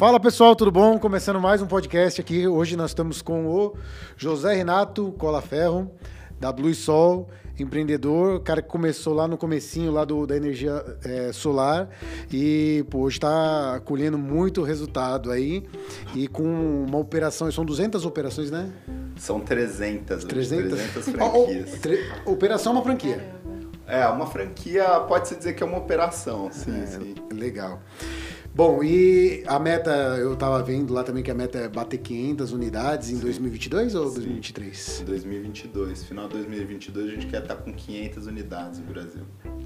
Fala pessoal, tudo bom? Começando mais um podcast aqui. Hoje nós estamos com o José Renato Colaferro, da Blue Sol, empreendedor, cara que começou lá no comecinho lá do, da energia é, solar e pô, hoje está colhendo muito resultado aí e com uma operação, são 200 operações, né? São 300, 300, 300 franquias. Oh. Operação é uma franquia. É, uma franquia pode-se dizer que é uma operação, sim, é, sim. Legal. Bom, e a meta, eu estava vendo lá também que a meta é bater 500 unidades em Sim. 2022 ou Sim. 2023? 2022. Final de 2022 a gente quer estar com 500 unidades no Brasil.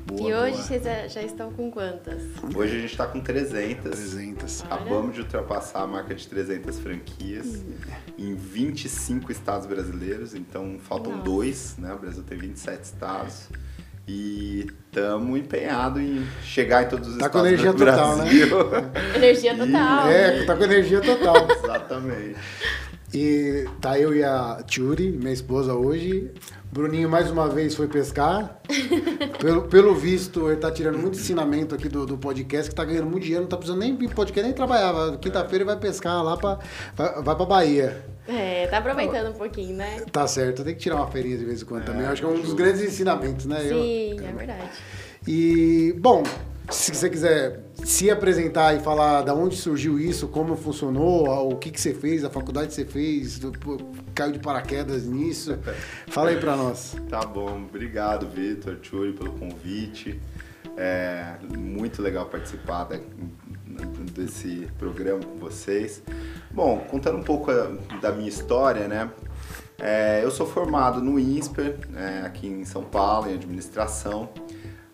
Boa, e hoje boa. vocês já estão com quantas? Hoje a gente está com 300. 300. Acabamos de ultrapassar a marca de 300 franquias hum. em 25 estados brasileiros, então faltam Nossa. dois, né? O Brasil tem 27 estados. E estamos empenhados em chegar em todos os tá estados com energia do total, Brasil. né? energia total. É, tá com energia total. Exatamente. E tá eu e a Turi, minha esposa hoje. Bruninho mais uma vez foi pescar. pelo, pelo visto, ele tá tirando muito ensinamento aqui do, do podcast, que tá ganhando muito dinheiro, não tá precisando nem vir podcast, nem trabalhar. Quinta-feira ele vai pescar lá pra, vai, vai pra Bahia. É, tá aproveitando um pouquinho, né? Tá certo, tem que tirar uma feirinha de vez em quando é, também. Eu acho que é um dos grandes ensinamentos, né? Sim, eu, é verdade. E, bom, se você quiser se apresentar e falar da onde surgiu isso, como funcionou, o que, que você fez, a faculdade que você fez, caiu de paraquedas nisso, fala aí para nós. Tá bom, obrigado Vitor, Tchuri pelo convite. É muito legal participar desse programa com vocês. Bom, contando um pouco da minha história, né? É, eu sou formado no INSPER, é, aqui em São Paulo, em administração.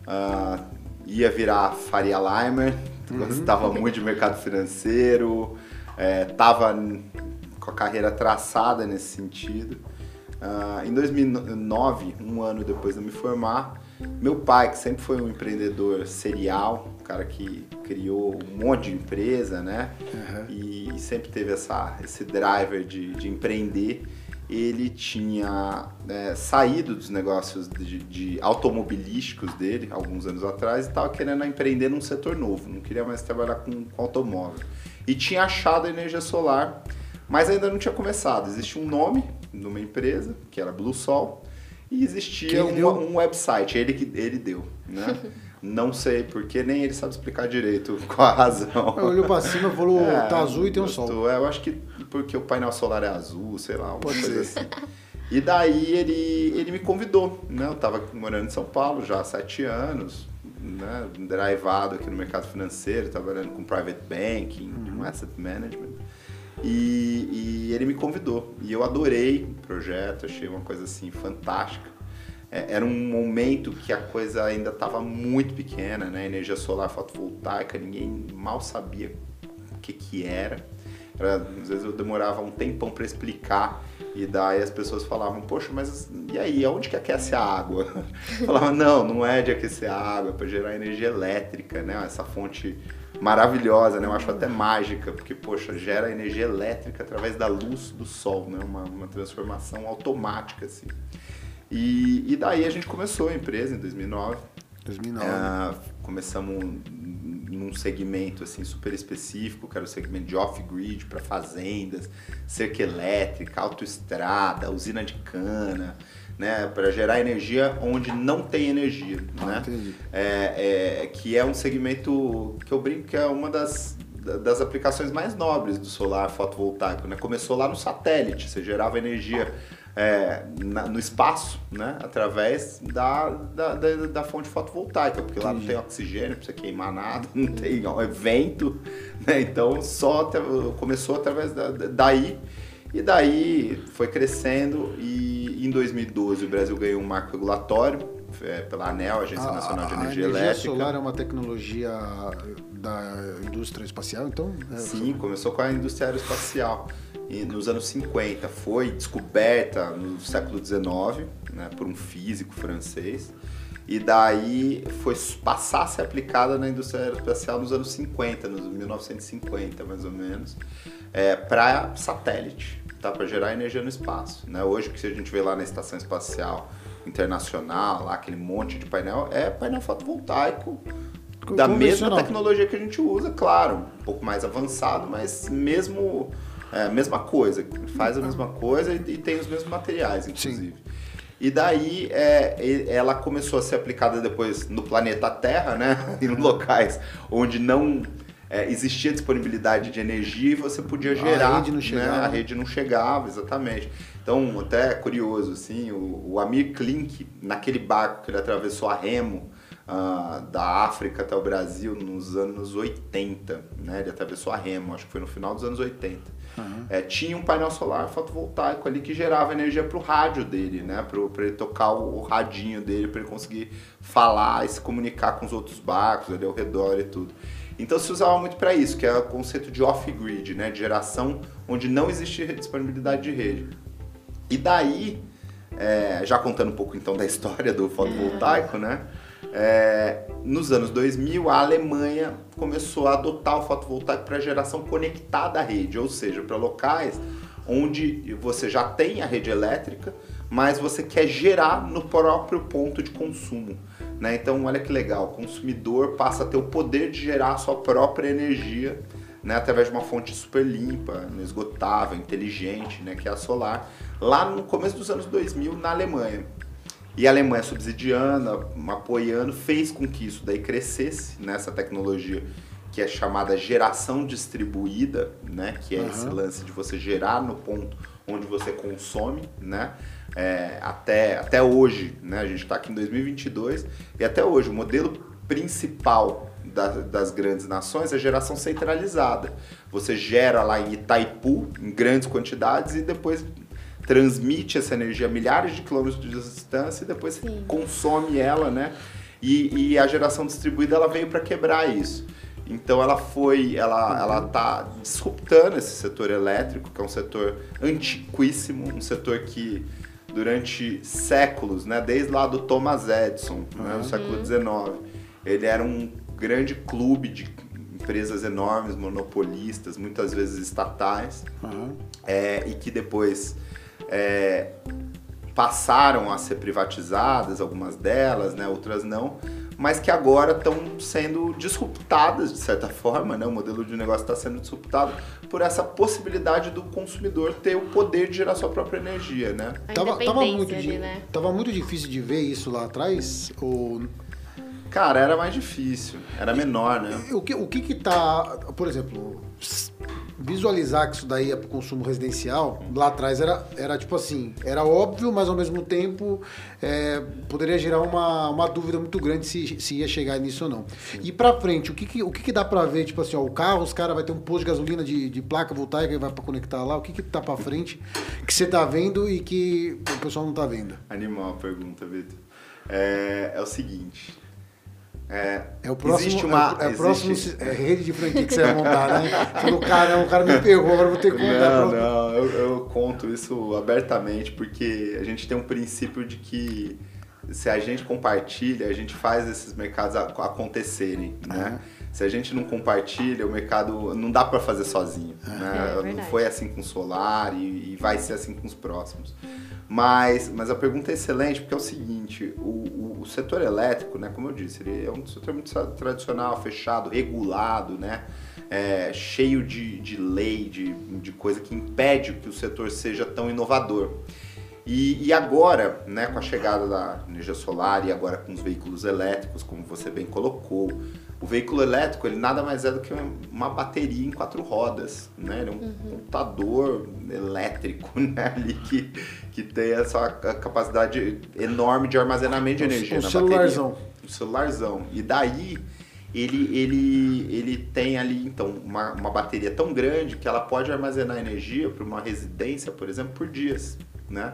Uh, ia virar Faria Limer, uhum. gostava muito de mercado financeiro, estava é, com a carreira traçada nesse sentido. Uh, em 2009, um ano depois de eu me formar, meu pai, que sempre foi um empreendedor serial, um cara que criou um monte de empresa, né? Uhum. E, sempre teve essa, esse driver de, de empreender. Ele tinha é, saído dos negócios de, de, automobilísticos dele alguns anos atrás e estava querendo empreender num setor novo, não queria mais trabalhar com, com automóvel. E tinha achado a energia solar, mas ainda não tinha começado. Existia um nome numa empresa, que era Blue Sol, e existia um, um, website, ele que ele deu, né? Não sei porque nem ele sabe explicar direito qual a razão. Olhou pra cima e falou, é, tá azul e tem um sol. É, eu acho que porque o painel solar é azul, sei lá, uma Pode coisa ser. assim. E daí ele, ele me convidou, né? Eu tava morando em São Paulo já há sete anos, né? Drivado aqui no mercado financeiro, trabalhando com private banking, uhum. asset management. E, e, ele me convidou. E eu adorei o projeto, achei uma coisa assim fantástica. É, era um momento que a coisa ainda estava muito pequena, né? Energia solar fotovoltaica, ninguém mal sabia o que, que era. era às vezes eu demorava um tempão para explicar e daí as pessoas falavam, poxa, mas e aí, aonde que aquece a água? Falava, não, não é de aquecer a água, é para gerar energia elétrica, né? Essa fonte maravilhosa, né? Eu acho até mágica, porque, poxa, gera energia elétrica através da luz do sol, né? Uma, uma transformação automática, assim. E, e daí a gente começou a empresa em 2009. 2009. É, começamos num segmento assim super específico, que era o segmento de off-grid para fazendas, cerca elétrica, autoestrada, usina de cana, né, para gerar energia onde não tem energia, ah, né? É, é, que é um segmento que eu brinco que é uma das das aplicações mais nobres do solar fotovoltaico, né? Começou lá no satélite, você gerava energia é, na, no espaço, né? Através da, da, da, da fonte fotovoltaica, porque lá não tem oxigênio para você queimar nada, não tem ó, vento, né? Então só começou através da, daí e daí foi crescendo e em 2012 o Brasil ganhou um marco regulatório é, pela ANEL, Agência a, Nacional de Energia, a energia Elétrica. solar é uma tecnologia da indústria espacial, então? É, Sim, começou com a indústria aeroespacial nos anos 50. Foi descoberta no século XIX né, por um físico francês. E daí foi passar a ser aplicada na indústria aeroespacial nos anos 50, nos 1950 mais ou menos, é, para satélite, tá? para gerar energia no espaço. Né? Hoje o que a gente vê lá na Estação Espacial Internacional, lá aquele monte de painel, é painel fotovoltaico da mesma tecnologia que a gente usa, claro, um pouco mais avançado, mas mesmo é, mesma coisa, faz a mesma coisa e, e tem os mesmos materiais, inclusive. Sim. E daí é, ela começou a ser aplicada depois no planeta Terra, né? Em locais onde não é, existia disponibilidade de energia e você podia gerar. A rede não chegava. Né? A rede não chegava, exatamente. Então, até curioso, assim, o, o Amir Klink, naquele barco que ele atravessou a remo, uh, da África até o Brasil nos anos 80, né? Ele atravessou a remo, acho que foi no final dos anos 80. Uhum. É, tinha um painel solar fotovoltaico ali que gerava energia para o rádio dele, né? Para ele tocar o, o radinho dele, para ele conseguir falar e se comunicar com os outros barcos ali ao redor e tudo. Então se usava muito para isso, que é o conceito de off-grid, né? De geração onde não existe disponibilidade de rede. E daí, é, já contando um pouco então da história do fotovoltaico, né? É, nos anos 2000, a Alemanha começou a adotar o fotovoltaico para geração conectada à rede, ou seja, para locais onde você já tem a rede elétrica, mas você quer gerar no próprio ponto de consumo. Né? Então, olha que legal, o consumidor passa a ter o poder de gerar a sua própria energia né? através de uma fonte super limpa, inesgotável, inteligente, né? que é a solar, lá no começo dos anos 2000 na Alemanha. E a Alemanha subsidiando, apoiando, fez com que isso daí crescesse nessa tecnologia que é chamada geração distribuída, né? Que é uhum. esse lance de você gerar no ponto onde você consome, né? É, até, até hoje, né? A gente está aqui em 2022 e até hoje o modelo principal da, das grandes nações é geração centralizada. Você gera lá em Itaipu em grandes quantidades e depois transmite essa energia a milhares de quilômetros de distância e depois Sim. consome ela, né? E, e, a geração distribuída ela veio para quebrar isso. Então ela foi, ela, ela tá disruptando esse setor elétrico, que é um setor antiquíssimo, um setor que durante séculos, né, desde lá do Thomas Edison, uhum. né, no século XIX, uhum. ele era um grande clube de empresas enormes, monopolistas, muitas vezes estatais, uhum. é, e que depois é, passaram a ser privatizadas, algumas delas, né, outras não, mas que agora estão sendo disruptadas de certa forma, né? O modelo de negócio está sendo disruptado por essa possibilidade do consumidor ter o poder de gerar sua própria energia, né? tava, tava, muito ali, né? tava muito difícil de ver isso lá atrás, ou Cara, era mais difícil, era menor, né? O que, o que que tá, por exemplo, visualizar que isso daí é para consumo residencial, lá atrás era, era tipo assim, era óbvio, mas ao mesmo tempo é, poderia gerar uma, uma dúvida muito grande se, se ia chegar nisso ou não. Sim. E para frente, o que, que, o que, que dá para ver? Tipo assim, ó, o carro, os caras vai ter um posto de gasolina de, de placa voltaica e vai para conectar lá. O que que tá para frente que você tá vendo e que o pessoal não tá vendo? Animal a pergunta, Vitor. É, é o seguinte, é, é o próximo, existe uma, é, é o próximo é, rede de franquia que você vai montar, né? Falou, cara, o cara me pegou, agora vou ter que contar. Não, não, eu, eu, conto isso abertamente porque a gente tem um princípio de que se a gente compartilha, a gente faz esses mercados acontecerem, né? Uhum. Se a gente não compartilha, o mercado não dá para fazer sozinho, uhum. né? É, não foi assim com o solar e, e vai ser assim com os próximos. Mas, mas a pergunta é excelente porque é o seguinte, o, o, o, setor elétrico, né, como eu disse, ele é um setor muito tradicional, fechado, regulado, né, é, cheio de, de lei, de, de coisa que impede que o setor seja tão inovador. E, e, agora, né, com a chegada da energia solar e agora com os veículos elétricos, como você bem colocou, o veículo elétrico ele nada mais é do que uma bateria em quatro rodas, né? Ele é um uhum. computador elétrico, né? Ali que, que tem essa capacidade enorme de armazenamento de energia um na celularzão. bateria. Um celularzão. E daí ele, ele, ele tem ali então uma, uma bateria tão grande que ela pode armazenar energia para uma residência, por exemplo, por dias, né?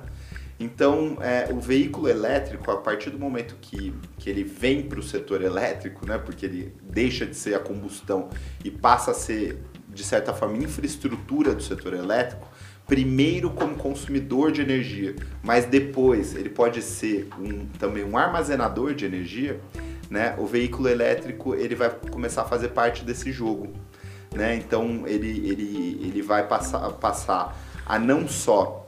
Então, é, o veículo elétrico, a partir do momento que, que ele vem para o setor elétrico, né, porque ele deixa de ser a combustão e passa a ser, de certa forma, infraestrutura do setor elétrico, primeiro como consumidor de energia, mas depois ele pode ser um, também um armazenador de energia, né, o veículo elétrico ele vai começar a fazer parte desse jogo. Né? Então, ele, ele, ele vai passar, passar a não só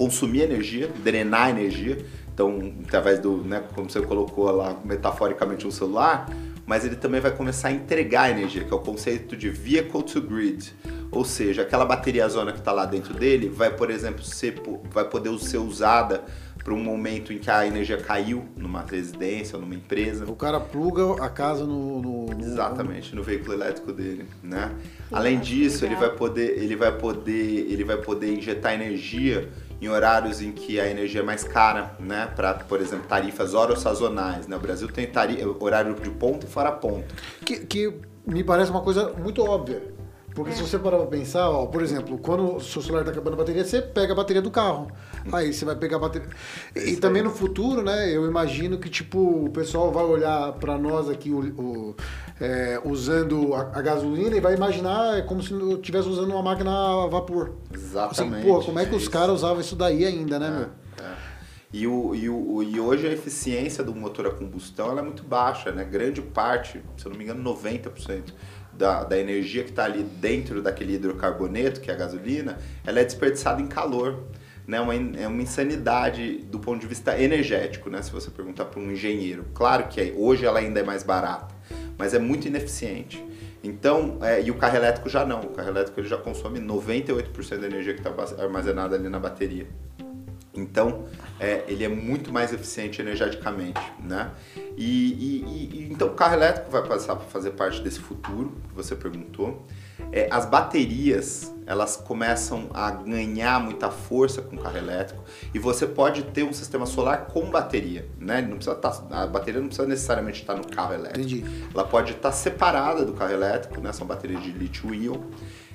consumir energia, drenar energia. Então, através do, né, como você colocou lá metaforicamente um celular, mas ele também vai começar a entregar energia, que é o conceito de vehicle to grid. Ou seja, aquela bateria zona que está lá dentro dele vai, por exemplo, ser, vai poder ser usada para um momento em que a energia caiu numa residência ou numa empresa. O cara pluga a casa no, no, no exatamente no veículo elétrico dele, né? Além disso, ele vai poder ele vai poder ele vai poder injetar energia em horários em que a energia é mais cara, né? Para, por exemplo, tarifas sazonais, né? O Brasil tem tarifa, horário de ponto e fora ponto. Que, que me parece uma coisa muito óbvia. Porque é. se você parar pra pensar, ó, por exemplo, quando o seu celular tá acabando a bateria, você pega a bateria do carro. Aí você vai pegar a bateria. E também no futuro, né, eu imagino que, tipo, o pessoal vai olhar para nós aqui o, o é, usando a, a, gasolina e vai imaginar é como se estivesse usando uma máquina a vapor. Exatamente. Assim, pô, como é que os caras usavam isso daí ainda, né, é, meu? É. E, o, e, o, e hoje a eficiência do motor a combustão é muito baixa, né? Grande parte, se eu não me engano, 90% da, da energia que está ali dentro daquele hidrocarboneto, que é a gasolina, ela é desperdiçada em calor. Né? Uma, é uma insanidade do ponto de vista energético, né? se você perguntar para um engenheiro. Claro que é, hoje ela ainda é mais barata, mas é muito ineficiente. Então, é, e o carro elétrico já não. O carro elétrico ele já consome 98% da energia que está armazenada ali na bateria. Então, é, ele é muito mais eficiente energeticamente, né? E, e, e, então o carro elétrico vai passar a fazer parte desse futuro que você perguntou. É, as baterias elas começam a ganhar muita força com o carro elétrico e você pode ter um sistema solar com bateria, né? Não precisa tá, a bateria não precisa necessariamente estar no carro elétrico. Entendi. Ela pode estar separada do carro elétrico, né? São baterias de lítio-íon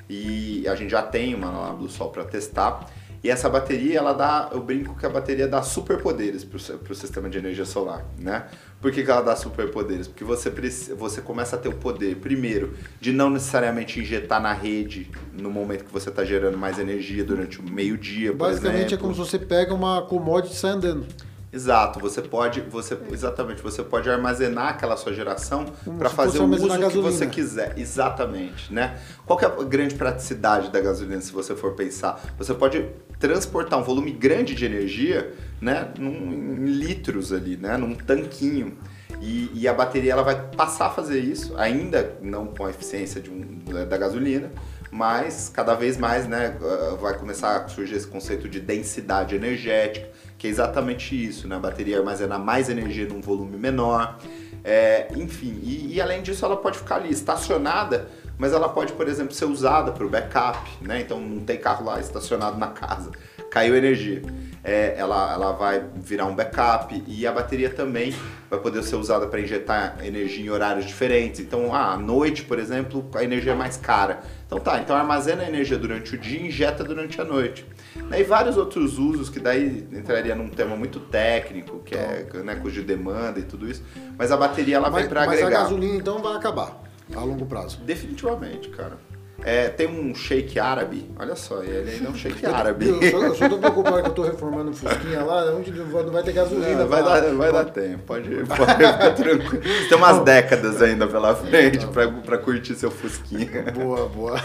e a gente já tem uma lá no Sol para testar. E essa bateria, ela dá, eu brinco que a bateria dá superpoderes para o sistema de energia solar, né? Por que, que ela dá superpoderes? Porque você, você começa a ter o poder, primeiro, de não necessariamente injetar na rede no momento que você está gerando mais energia durante o meio-dia, por Basicamente é como se você pega uma commodity e sai andando. Exato, você pode, você exatamente, você pode armazenar aquela sua geração para fazer o uso que você quiser. Exatamente, né? Qual é a grande praticidade da gasolina se você for pensar? Você pode transportar um volume grande de energia, né, num, em litros ali, né, num tanquinho. E, e, a bateria ela vai passar a fazer isso, ainda não com a eficiência um, da gasolina, mas cada vez mais né, vai começar a surgir esse conceito de densidade energética, que é exatamente isso, né? A bateria armazena mais energia num volume menor. É, enfim, e, e, além disso ela pode ficar ali estacionada, mas ela pode, por exemplo, ser usada para o backup, né? Então não tem carro lá estacionado na casa, caiu energia. É, ela, ela vai virar um backup e a bateria também vai poder ser usada para injetar energia em horários diferentes. Então, ah, à noite, por exemplo, a energia é mais cara. Então tá, então armazena a energia durante o dia e injeta durante a noite. E vários outros usos que daí entraria num tema muito técnico, que é né, custo de demanda e tudo isso. Mas a bateria ela vai para agregar. Mas a gasolina então vai acabar a longo prazo. Definitivamente, cara. É, tem um shake árabe, olha só, ele ainda é um shake árabe. Eu, eu, eu só tô preocupado que eu tô reformando um Fusquinha lá, onde não vai ter gasolina. Não, vai, dar, vai dar tempo, pode, pode ficar tranquilo. Tem umas décadas ainda pela frente pra, pra curtir seu Fusquinha. Boa, boa.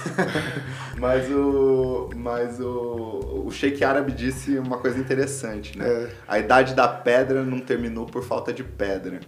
Mas o, mas o, o shake árabe disse uma coisa interessante, né? É. A idade da pedra não terminou por falta de pedra.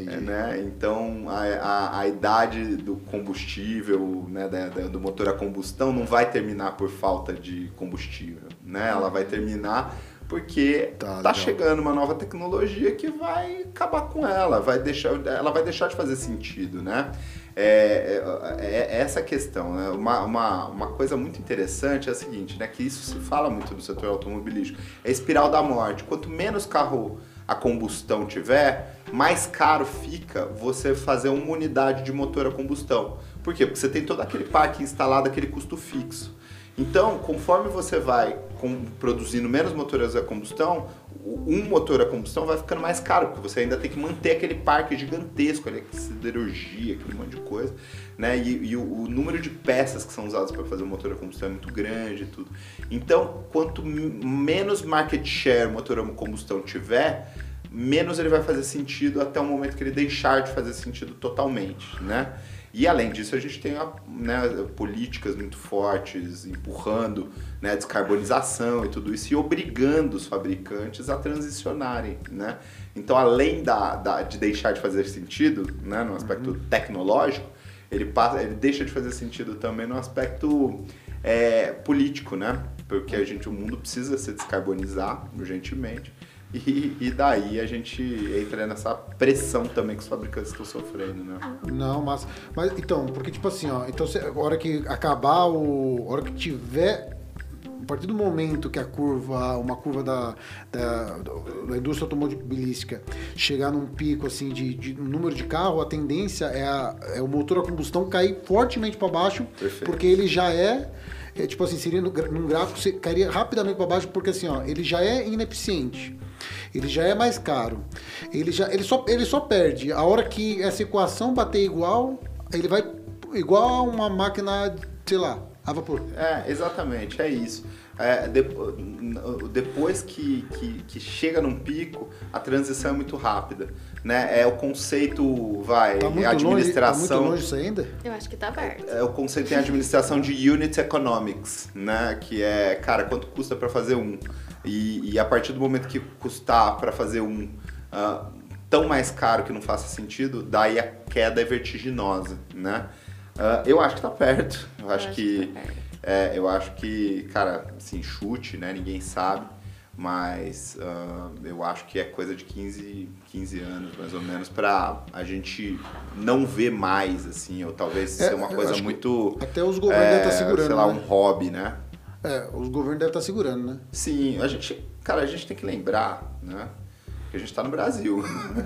Entendi. Né? Então, a, a, a, idade do combustível, né, da, da, do motor a combustão, não vai terminar por falta de combustível. Né? Ela vai terminar porque tá, tá chegando uma nova tecnologia que vai acabar com ela, vai deixar, ela vai deixar de fazer sentido, né? É, é, é essa questão. Né? Uma, uma, uma coisa muito interessante é a seguinte, né? Que isso se fala muito no setor automobilístico. É a espiral da morte. Quanto menos carro a combustão tiver, mais caro fica você fazer uma unidade de motor a combustão. Por quê? Porque você tem todo aquele parque instalado, aquele custo fixo. Então, conforme você vai produzindo menos motores a combustão, um motor a combustão vai ficando mais caro, porque você ainda tem que manter aquele parque gigantesco, ali, siderurgia, aquele monte de coisa, né? E, e o, o, número de peças que são usadas para fazer o motor a combustão é muito grande e tudo. Então, quanto menos market share o motor a combustão tiver, menos ele vai fazer sentido até o momento que ele deixar de fazer sentido totalmente, né? E além disso, a gente tem né, políticas muito fortes empurrando né, a descarbonização e tudo isso e obrigando os fabricantes a transicionarem. Né? Então, além da, da, de deixar de fazer sentido né, no aspecto uhum. tecnológico, ele, passa, ele deixa de fazer sentido também no aspecto é, político, né? Porque a gente, o mundo precisa se descarbonizar urgentemente. E, e, daí a gente entra nessa pressão também que os fabricantes estão sofrendo, né? Não, mas, mas então, porque tipo assim, ó, então a hora que acabar o. A hora que tiver. A partir do momento que a curva, uma curva da, da, da indústria automobilística chegar num pico assim de, de número de carro, a tendência é, a, é o motor a combustão cair fortemente para baixo, Perfeito. porque ele já é é, tipo assim, seria no, num gráfico, cairia rapidamente para baixo, porque assim, ó, ele já é ineficiente ele já é mais caro. Ele, já, ele, só, ele só perde. A hora que essa equação bater igual, ele vai igual a uma máquina, sei lá, a vapor. É, exatamente, é isso. É, depois que, que, que, chega num pico, a transição é muito rápida. Né? É o conceito, vai, tá muito administração. Longe, tá muito longe isso ainda? Eu acho que tá aberto. É, o conceito em administração de unit economics, né? Que é, cara, quanto custa para fazer um? E, e, a partir do momento que custar para fazer um uh, tão mais caro que não faça sentido, daí a queda é vertiginosa, né? Uh, eu acho que tá perto. Eu, eu acho, acho, que, que tá é, eu acho que, cara, assim, chute, né? Ninguém sabe. Mas uh, eu acho que é coisa de 15, 15 anos, mais ou menos, para a gente não ver mais, assim, ou talvez é, ser uma coisa muito. Até os governos é, devem estar segurando. Sei lá, né? um hobby, né? É, os governos devem estar segurando, né? Sim, a gente, cara, a gente tem que lembrar, né? Que a gente está no Brasil.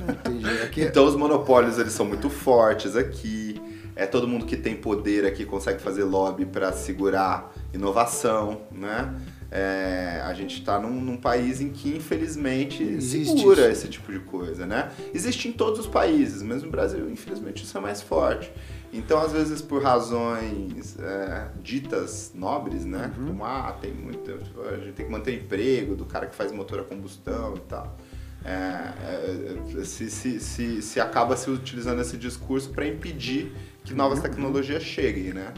Entendi. Aqui... É então os monopólios eles são muito fortes aqui. É todo mundo que tem poder aqui consegue fazer lobby para segurar inovação, né? É, a gente está num, num, país em que, infelizmente, Existe segura isso. esse tipo de coisa, né? Existe em todos os países, mas no Brasil, infelizmente, isso é mais forte. Então, às vezes, por razões é, ditas nobres, né? Uhum. Como, ah, tem muito, a gente tem que manter o emprego do cara que faz motor a combustão e tal. É, é, se, se, se, se, acaba se utilizando esse discurso para impedir que novas uhum. tecnologias cheguem, né?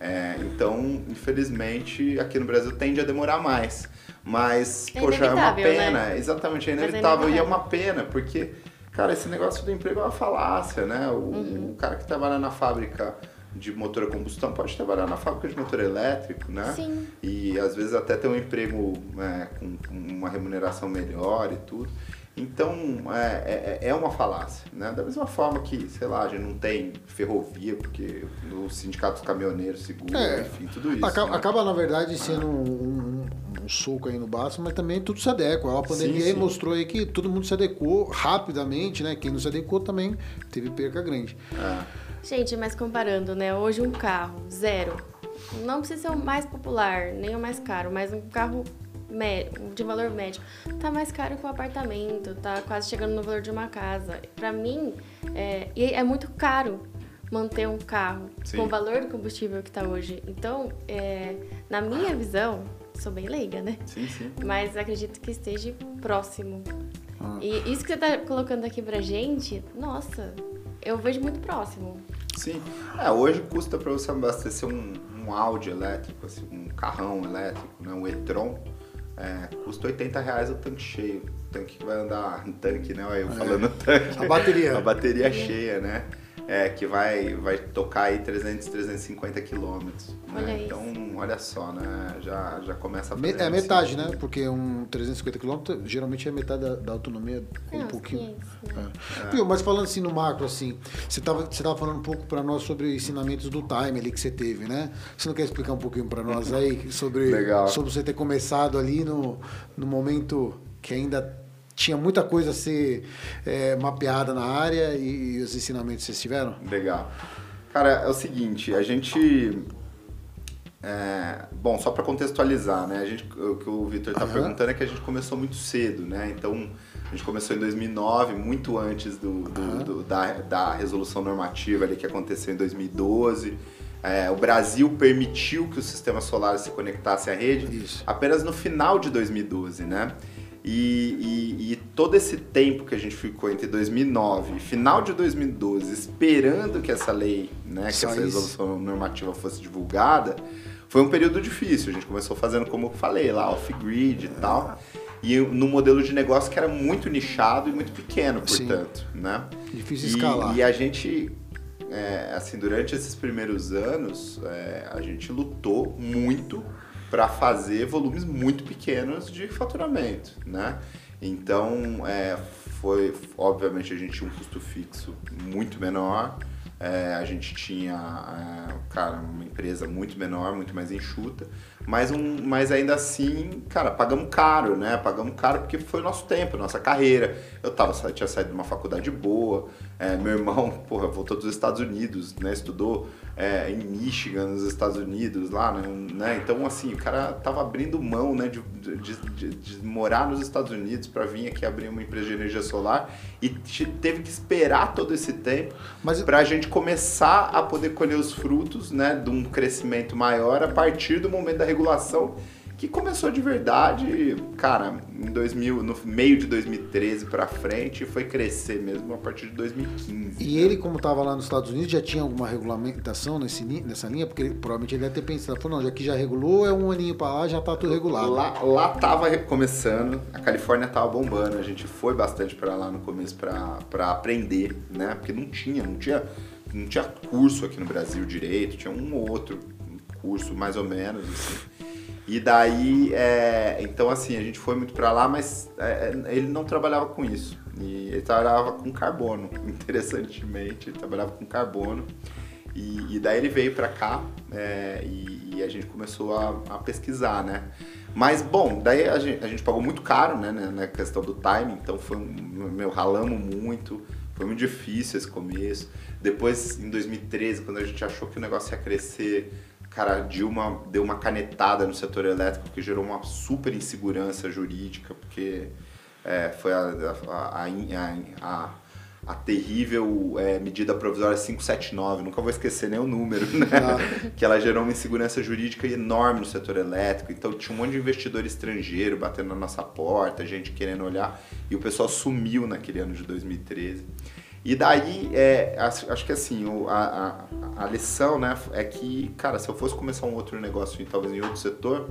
É, então, infelizmente, aqui no Brasil tende a demorar mais. Mas, é poxa, é uma pena. Né? Exatamente, é inevitável. E é uma pena, porque Cara, esse negócio do emprego é uma falácia, né? O, uhum. o cara que trabalha na fábrica de motor a combustão pode trabalhar na fábrica de motor elétrico, né? Sim. E às vezes até ter um emprego é, com, com, uma remuneração melhor e tudo. Então, é, é, é, uma falácia, né? Da mesma forma que, sei lá, a gente não tem ferrovia, porque o sindicato dos caminhoneiros segura, é, enfim, tudo isso. Acaba, né? acaba na verdade, sendo um, um, um, soco aí no baço, mas também tudo se adequa. A pandemia sim, sim. mostrou aí que todo mundo se adequou rapidamente, né? Quem não se adequou também teve perca grande. É. Gente, mas comparando, né? Hoje um carro, zero. Não precisa ser o mais popular, nem o mais caro, mas um carro de valor médio, tá mais caro que um apartamento, tá quase chegando no valor de uma casa. Para mim, é, é muito caro manter um carro sim. com o valor do combustível que está hoje. Então, é, na minha visão, sou bem leiga, né? Sim, sim. Mas acredito que esteja próximo. Ah. E isso que você está colocando aqui pra gente, nossa, eu vejo muito próximo. Sim. É, hoje custa para você abastecer um, um Audi elétrico, assim, um carrão elétrico, né, um e-tron, é, custa 80 reais o tanque cheio. O tanque que vai andar. Tanque, né? Eu é. falando tanque. A bateria. A bateria cheia, né? É, que vai, vai tocar aí 300, 350 quilômetros. Né? Então, olha só, né? Já, já começa a fazer É metade, né? Porque um 350 quilômetros geralmente é metade da, da autonomia, é, um pouquinho. 500, né? é. Viu, mas falando assim no macro, assim, você estava você tava falando um pouco para nós sobre ensinamentos do time ali que você teve, né? Você não quer explicar um pouquinho para nós aí sobre, Legal. sobre você ter começado ali no, no momento que ainda tinha muita coisa a ser é, mapeada na área e, e, os ensinamentos vocês tiveram? Legal. Cara, é o seguinte, a gente. É, bom, só para contextualizar, né? A gente, o que o Victor está perguntando é que a gente começou muito cedo, né? Então, a gente começou em 2009, muito antes do, do, do da, da resolução normativa ali que aconteceu em 2012. É, o Brasil permitiu que o sistema solar se conectasse à rede Isso. apenas no final de 2012, né? E, e, e, todo esse tempo que a gente ficou entre 2009 e final de 2012 esperando que essa lei, né, que Só essa resolução normativa fosse divulgada, foi um período difícil. A gente começou fazendo, como eu falei, lá off-grid e tal. E no modelo de negócio que era muito nichado e muito pequeno, portanto, Sim. né? Difícil e, escalar. E a gente, é, assim, durante esses primeiros anos, é, a gente lutou muito para fazer volumes muito pequenos de faturamento, né? Então, é, foi, obviamente, a gente tinha um custo fixo muito menor, é, a gente tinha, é, cara, uma empresa muito menor, muito mais enxuta, mas, um, mas ainda assim, cara, pagamos caro, né? Pagamos caro porque foi o nosso tempo, nossa carreira. Eu tava, tinha saído de uma faculdade boa, é, meu irmão, porra, voltou dos Estados Unidos, né? Estudou é, em Michigan, nos Estados Unidos, lá, né? né? Então, assim, o cara tava abrindo mão, né, de, de, de, de morar nos Estados Unidos para vir aqui abrir uma empresa de energia solar e teve que esperar todo esse tempo Mas... para a gente começar a poder colher os frutos, né, de um crescimento maior a partir do momento da regulação que começou de verdade, cara, em 2000, no meio de 2013 para frente, e foi crescer mesmo a partir de 2015. E né? ele, como estava lá nos Estados Unidos, já tinha alguma regulamentação nesse, nessa linha? Porque ele, provavelmente ele deve ter pensado, falou, não, já que já regulou, é um aninho para lá, já tá tudo regulado. Lá, lá tava começando, a Califórnia tava bombando, a gente foi bastante para lá no começo para aprender, né? Porque não tinha, não tinha, não tinha curso aqui no Brasil direito, tinha um ou outro curso mais ou menos, assim. E daí, é, então assim, a gente foi muito para lá, mas é, ele não trabalhava com isso. Ele trabalhava com carbono, interessantemente, ele trabalhava com carbono. E, e daí ele veio para cá é, e, e, a gente começou a, a, pesquisar, né? Mas, bom, daí a gente, a gente pagou muito caro, né, na questão do timing, então foi, meu, ralamos muito, foi muito difícil esse começo. Depois, em 2013, quando a gente achou que o negócio ia crescer, Cara, a Dilma deu uma canetada no setor elétrico que gerou uma super insegurança jurídica, porque é, foi a, a, a, a terrível é, medida provisória 579, nunca vou esquecer nem o número, né? Ah. que ela gerou uma insegurança jurídica enorme no setor elétrico. Então tinha um monte de investidor estrangeiro batendo na nossa porta, gente querendo olhar, e o pessoal sumiu naquele ano de 2013. E daí, é, acho, acho que assim, o, a, a, lição né, é que, cara, se eu fosse começar um outro negócio, talvez em outro setor,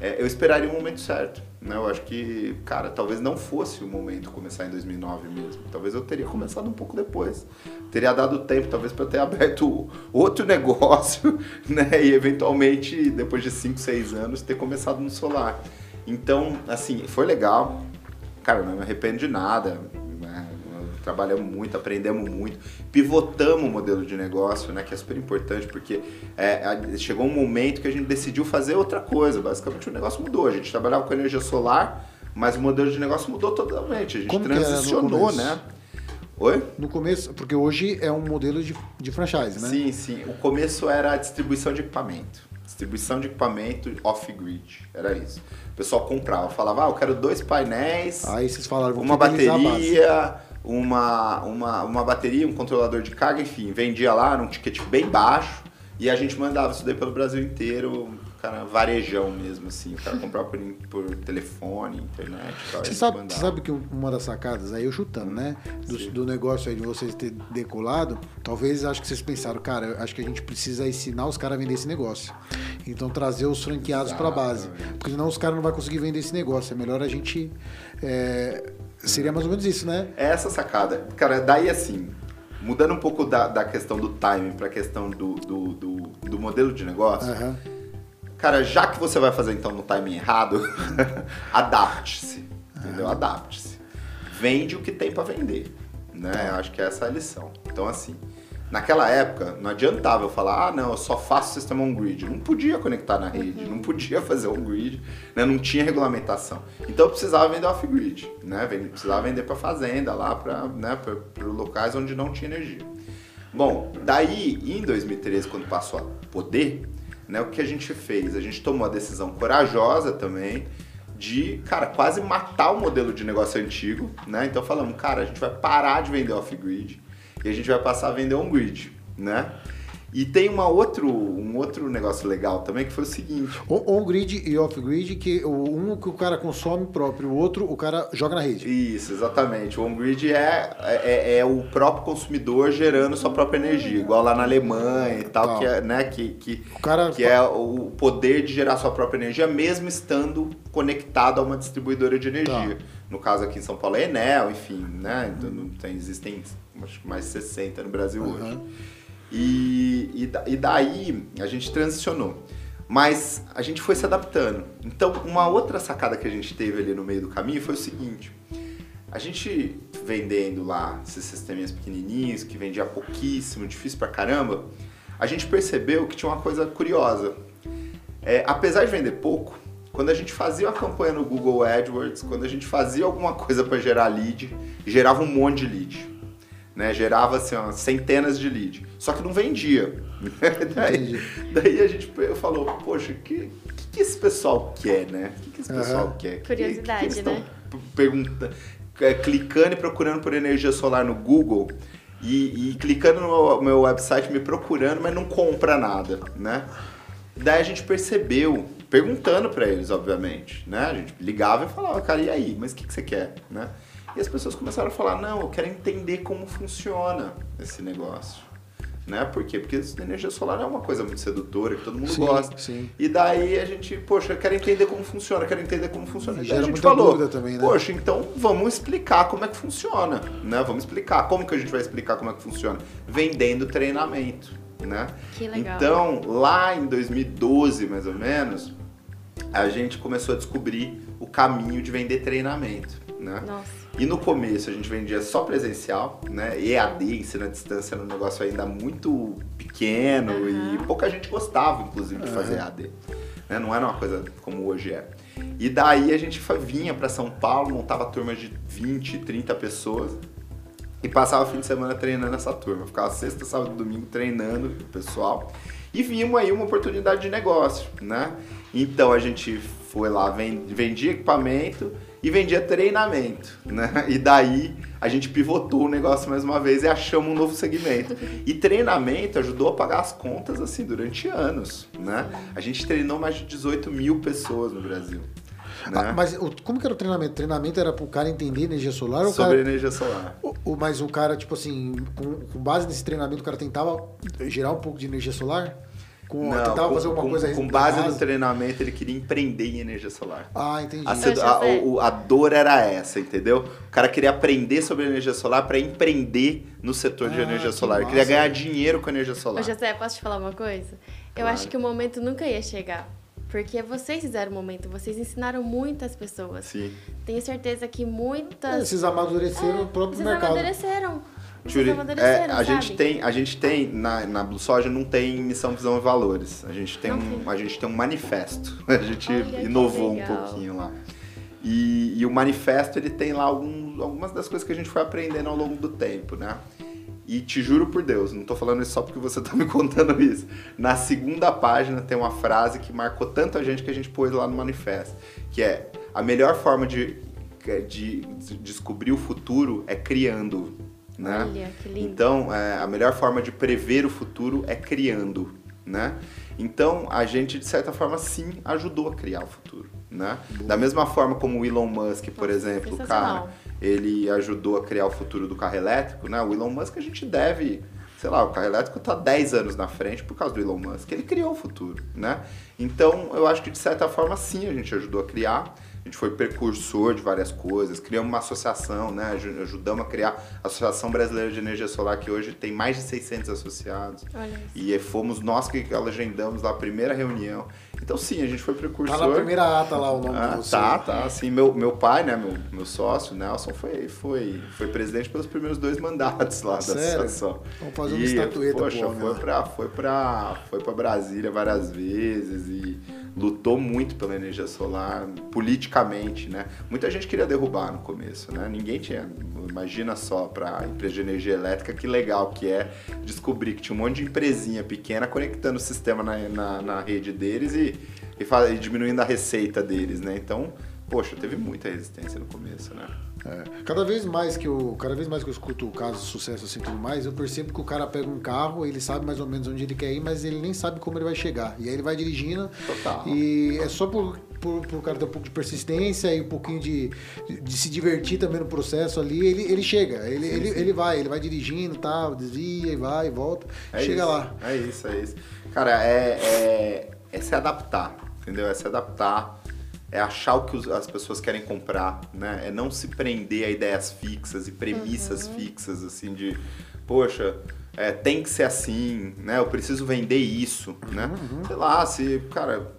é, eu esperaria o momento certo. Né? Eu acho que, cara, talvez não fosse o momento começar em 2009 mesmo. Talvez eu teria começado um pouco depois. Teria dado tempo, talvez, para ter aberto outro negócio, né? E eventualmente, depois de 5, 6 anos, ter começado no solar. Então, assim, foi legal. Cara, não me arrependo de nada trabalhamos muito, aprendemos muito, pivotamos o modelo de negócio, né, que é super importante, porque é, chegou um momento que a gente decidiu fazer outra coisa. Basicamente o negócio mudou. A gente trabalhava com energia solar, mas o modelo de negócio mudou totalmente. A gente Como transicionou, né? Oi? No começo, porque hoje é um modelo de, de franchise, né? Sim, sim. O começo era a distribuição de equipamento. Distribuição de equipamento off-grid. Era isso. O pessoal comprava, falava, ah, eu quero dois painéis. Aí vocês falaram, uma bateria, uma, uma, uma bateria, um controlador de carga, enfim, vendia lá num ticket bem baixo e a gente mandava isso daí pelo Brasil inteiro, cara, varejão mesmo, assim. O cara comprava por, por telefone, internet tal. Você sabe, sabe que uma das sacadas, aí eu chutando, né? Do, do, negócio aí de vocês ter decolado, talvez acho que vocês pensaram, cara, acho que a gente precisa ensinar os caras a vender esse negócio. Então trazer os franqueados para a base. Porque senão os caras não vão conseguir vender esse negócio. É melhor a gente. É, seria mais ou menos isso, né? É essa sacada. Cara, daí assim, mudando um pouco da, da questão do timing para a questão do, do, do, do, modelo de negócio. Uhum. Cara, já que você vai fazer então no timing errado, adapte-se. Entendeu? Adapte-se. Vende o que tem para vender. Né? Acho que essa é a lição. Então, assim, Naquela época, não adiantava eu falar, ah, não, eu só faço sistema on-grid. Não podia conectar na rede, não podia fazer on-grid, né? não tinha regulamentação. Então eu precisava vender off-grid, né? precisava vender para fazenda, lá para né, locais onde não tinha energia. Bom, daí em 2013, quando passou a poder, né, o que a gente fez? A gente tomou a decisão corajosa também de, cara, quase matar o modelo de negócio antigo, né? Então falamos, cara, a gente vai parar de vender off-grid e a gente vai passar a vender on-grid, né? E tem uma outro, um outro negócio legal também, que foi o seguinte. On-grid e off-grid, que um que o cara consome próprio, o outro o cara joga na rede. Isso, exatamente. O on-grid é, é, é, o próprio consumidor gerando sua própria energia, igual lá na Alemanha e tal, que é, né, que, que, o cara... que é o poder de gerar sua própria energia, mesmo estando conectado a uma distribuidora de energia. Tá. No caso aqui em São Paulo é Enel, enfim, né? Então, tem, existem acho, mais 60 no Brasil uhum. hoje. E, e, e daí a gente transicionou. Mas a gente foi se adaptando. Então, uma outra sacada que a gente teve ali no meio do caminho foi o seguinte: a gente vendendo lá esses sisteminhas pequenininhos, que vendia pouquíssimo, difícil pra caramba, a gente percebeu que tinha uma coisa curiosa. É, apesar de vender pouco, quando a gente fazia uma campanha no Google AdWords, quando a gente fazia alguma coisa para gerar lead, gerava um monte de lead né? Gerava assim, ó, centenas de leads. Só que não vendia. daí, daí, a gente falou, poxa, o que, que, que, esse pessoal quer, né? O que, que esse pessoal uhum. quer? Curiosidade, que, que né? Perguntando, é, clicando e procurando por energia solar no Google e, e clicando no meu, meu website, me procurando, mas não compra nada, né? Daí a gente percebeu, perguntando para eles, obviamente, né? A gente ligava e falava, cara, e aí? Mas o que, que você quer, né? E as pessoas começaram a falar: não, eu quero entender como funciona esse negócio. Né? Por quê? Porque a energia solar é uma coisa muito sedutora, que todo mundo sim, gosta. Sim. E daí a gente, poxa, eu quero entender como funciona, quero entender como funciona. E, e a gente falou, também, né? poxa, então vamos explicar como é que funciona, né? Vamos explicar. Como que a gente vai explicar como é que funciona? Vendendo treinamento, né? Que legal. Então, lá em 2012, mais ou menos, a gente começou a descobrir o caminho de vender treinamento, né? Nossa. E no começo a gente vendia só presencial, né? EAD, ensino à distância, era um negócio ainda muito pequeno uhum. e pouca gente gostava, inclusive, de fazer EAD. Né? Não era uma coisa como hoje é. E daí a gente vinha para São Paulo, montava turmas de 20, 30 pessoas e passava o fim de semana treinando essa turma. Ficava sexta, sábado e domingo treinando o pessoal. E vimos aí uma oportunidade de negócio, né? Então a gente foi lá, vendia equipamento e vendia treinamento, né? E daí a gente pivotou o negócio mais uma vez e achamos um novo segmento. E treinamento ajudou a pagar as contas assim durante anos, né? A gente treinou mais de 18 mil pessoas no Brasil. Né? Ah, mas como que era o treinamento? O treinamento era para o cara entender energia solar? Sobre cara, energia solar. O, o, mas o cara, tipo assim, com, com base nesse treinamento, o cara tentava gerar um pouco de energia solar? Com, não, tentava com, fazer alguma com, coisa com base no treinamento, ele queria empreender em energia solar. Ah, entendi. A, a, a, a, dor era essa, entendeu? O cara queria aprender sobre energia solar para empreender no setor de ah, energia solar. Ele queria ganhar dinheiro com energia solar. Ô, José, posso te falar uma coisa? Eu claro. acho que o momento nunca ia chegar. Porque vocês fizeram o momento, vocês ensinaram muitas pessoas. Sim. Tenho certeza que muitas. Vocês amadureceram é, o próprio vocês mercado. amadureceram. Júlio, é, a gente tem, a gente tem na, na Blue Soja não tem missão, visão e valores. A gente tem, um, a gente tem um manifesto. A gente Olha, inovou um pouquinho lá. E, e, o manifesto ele tem lá algum, algumas das coisas que a gente foi aprendendo ao longo do tempo, né? E te juro por Deus, não tô falando isso só porque você tá me contando isso. Na segunda página tem uma frase que marcou tanto a gente que a gente pôs lá no manifesto, que é a melhor forma de, de, de descobrir o futuro é criando né? Olha, que lindo. Então, é, a melhor forma de prever o futuro é criando, né? Então, a gente, de certa forma, sim, ajudou a criar o futuro, né? Da mesma forma como o Elon Musk, por Nossa, exemplo, cara, ele ajudou a criar o futuro do carro elétrico, né? O Elon Musk, a gente deve sei lá, o carro elétrico está 10 anos na frente por causa do Elon Musk. Ele criou o futuro, né? Então, eu acho que de certa forma sim a gente ajudou a criar. A gente foi precursor de várias coisas, criamos uma associação, né? Ajudamos a criar a Associação Brasileira de Energia Solar, que hoje tem mais de 600 associados. E fomos nós que agendamos lá a primeira reunião. Então, sim, a gente foi precursor. Tá na primeira ata lá o nome ah, do Tá, tá. Assim, meu, meu pai, né, meu, meu sócio, Nelson, foi, foi, foi presidente pelos primeiros dois mandatos lá Sério? da associação. Vamos fazer uma estatueta, poxa, foi, pra, foi, pra, foi pra Brasília várias vezes e lutou muito pela energia solar, politicamente, né? Muita gente queria derrubar no começo, né? Ninguém tinha, imagina só para empresa de energia elétrica que legal que é descobrir que tinha um monte de empresinha pequena conectando o sistema na, na, na rede deles e, e, e diminuindo a receita deles, né? Então poxa, teve muita resistência no começo, né? É. Cada vez mais que eu, cada vez mais que eu escuto casos de sucesso assim tudo mais, eu percebo que o cara pega um carro, ele sabe mais ou menos onde ele quer ir, mas ele nem sabe como ele vai chegar. E aí ele vai dirigindo. Total. E é só por, por, por cara ter um pouco de persistência e um pouquinho de, de se divertir também no processo ali, ele, ele chega. Ele, Sim, ele, sim. ele vai, ele vai dirigindo, tal, desvia e vai e volta. É chega isso, lá. É isso, é isso. Cara, é, é, é se adaptar, entendeu? É se adaptar, é achar o que as pessoas querem comprar, né? É não se prender a ideias fixas e premissas fixas, assim, de, poxa, é, tem que ser assim, né? Eu preciso vender isso, né? Sei lá, se, cara,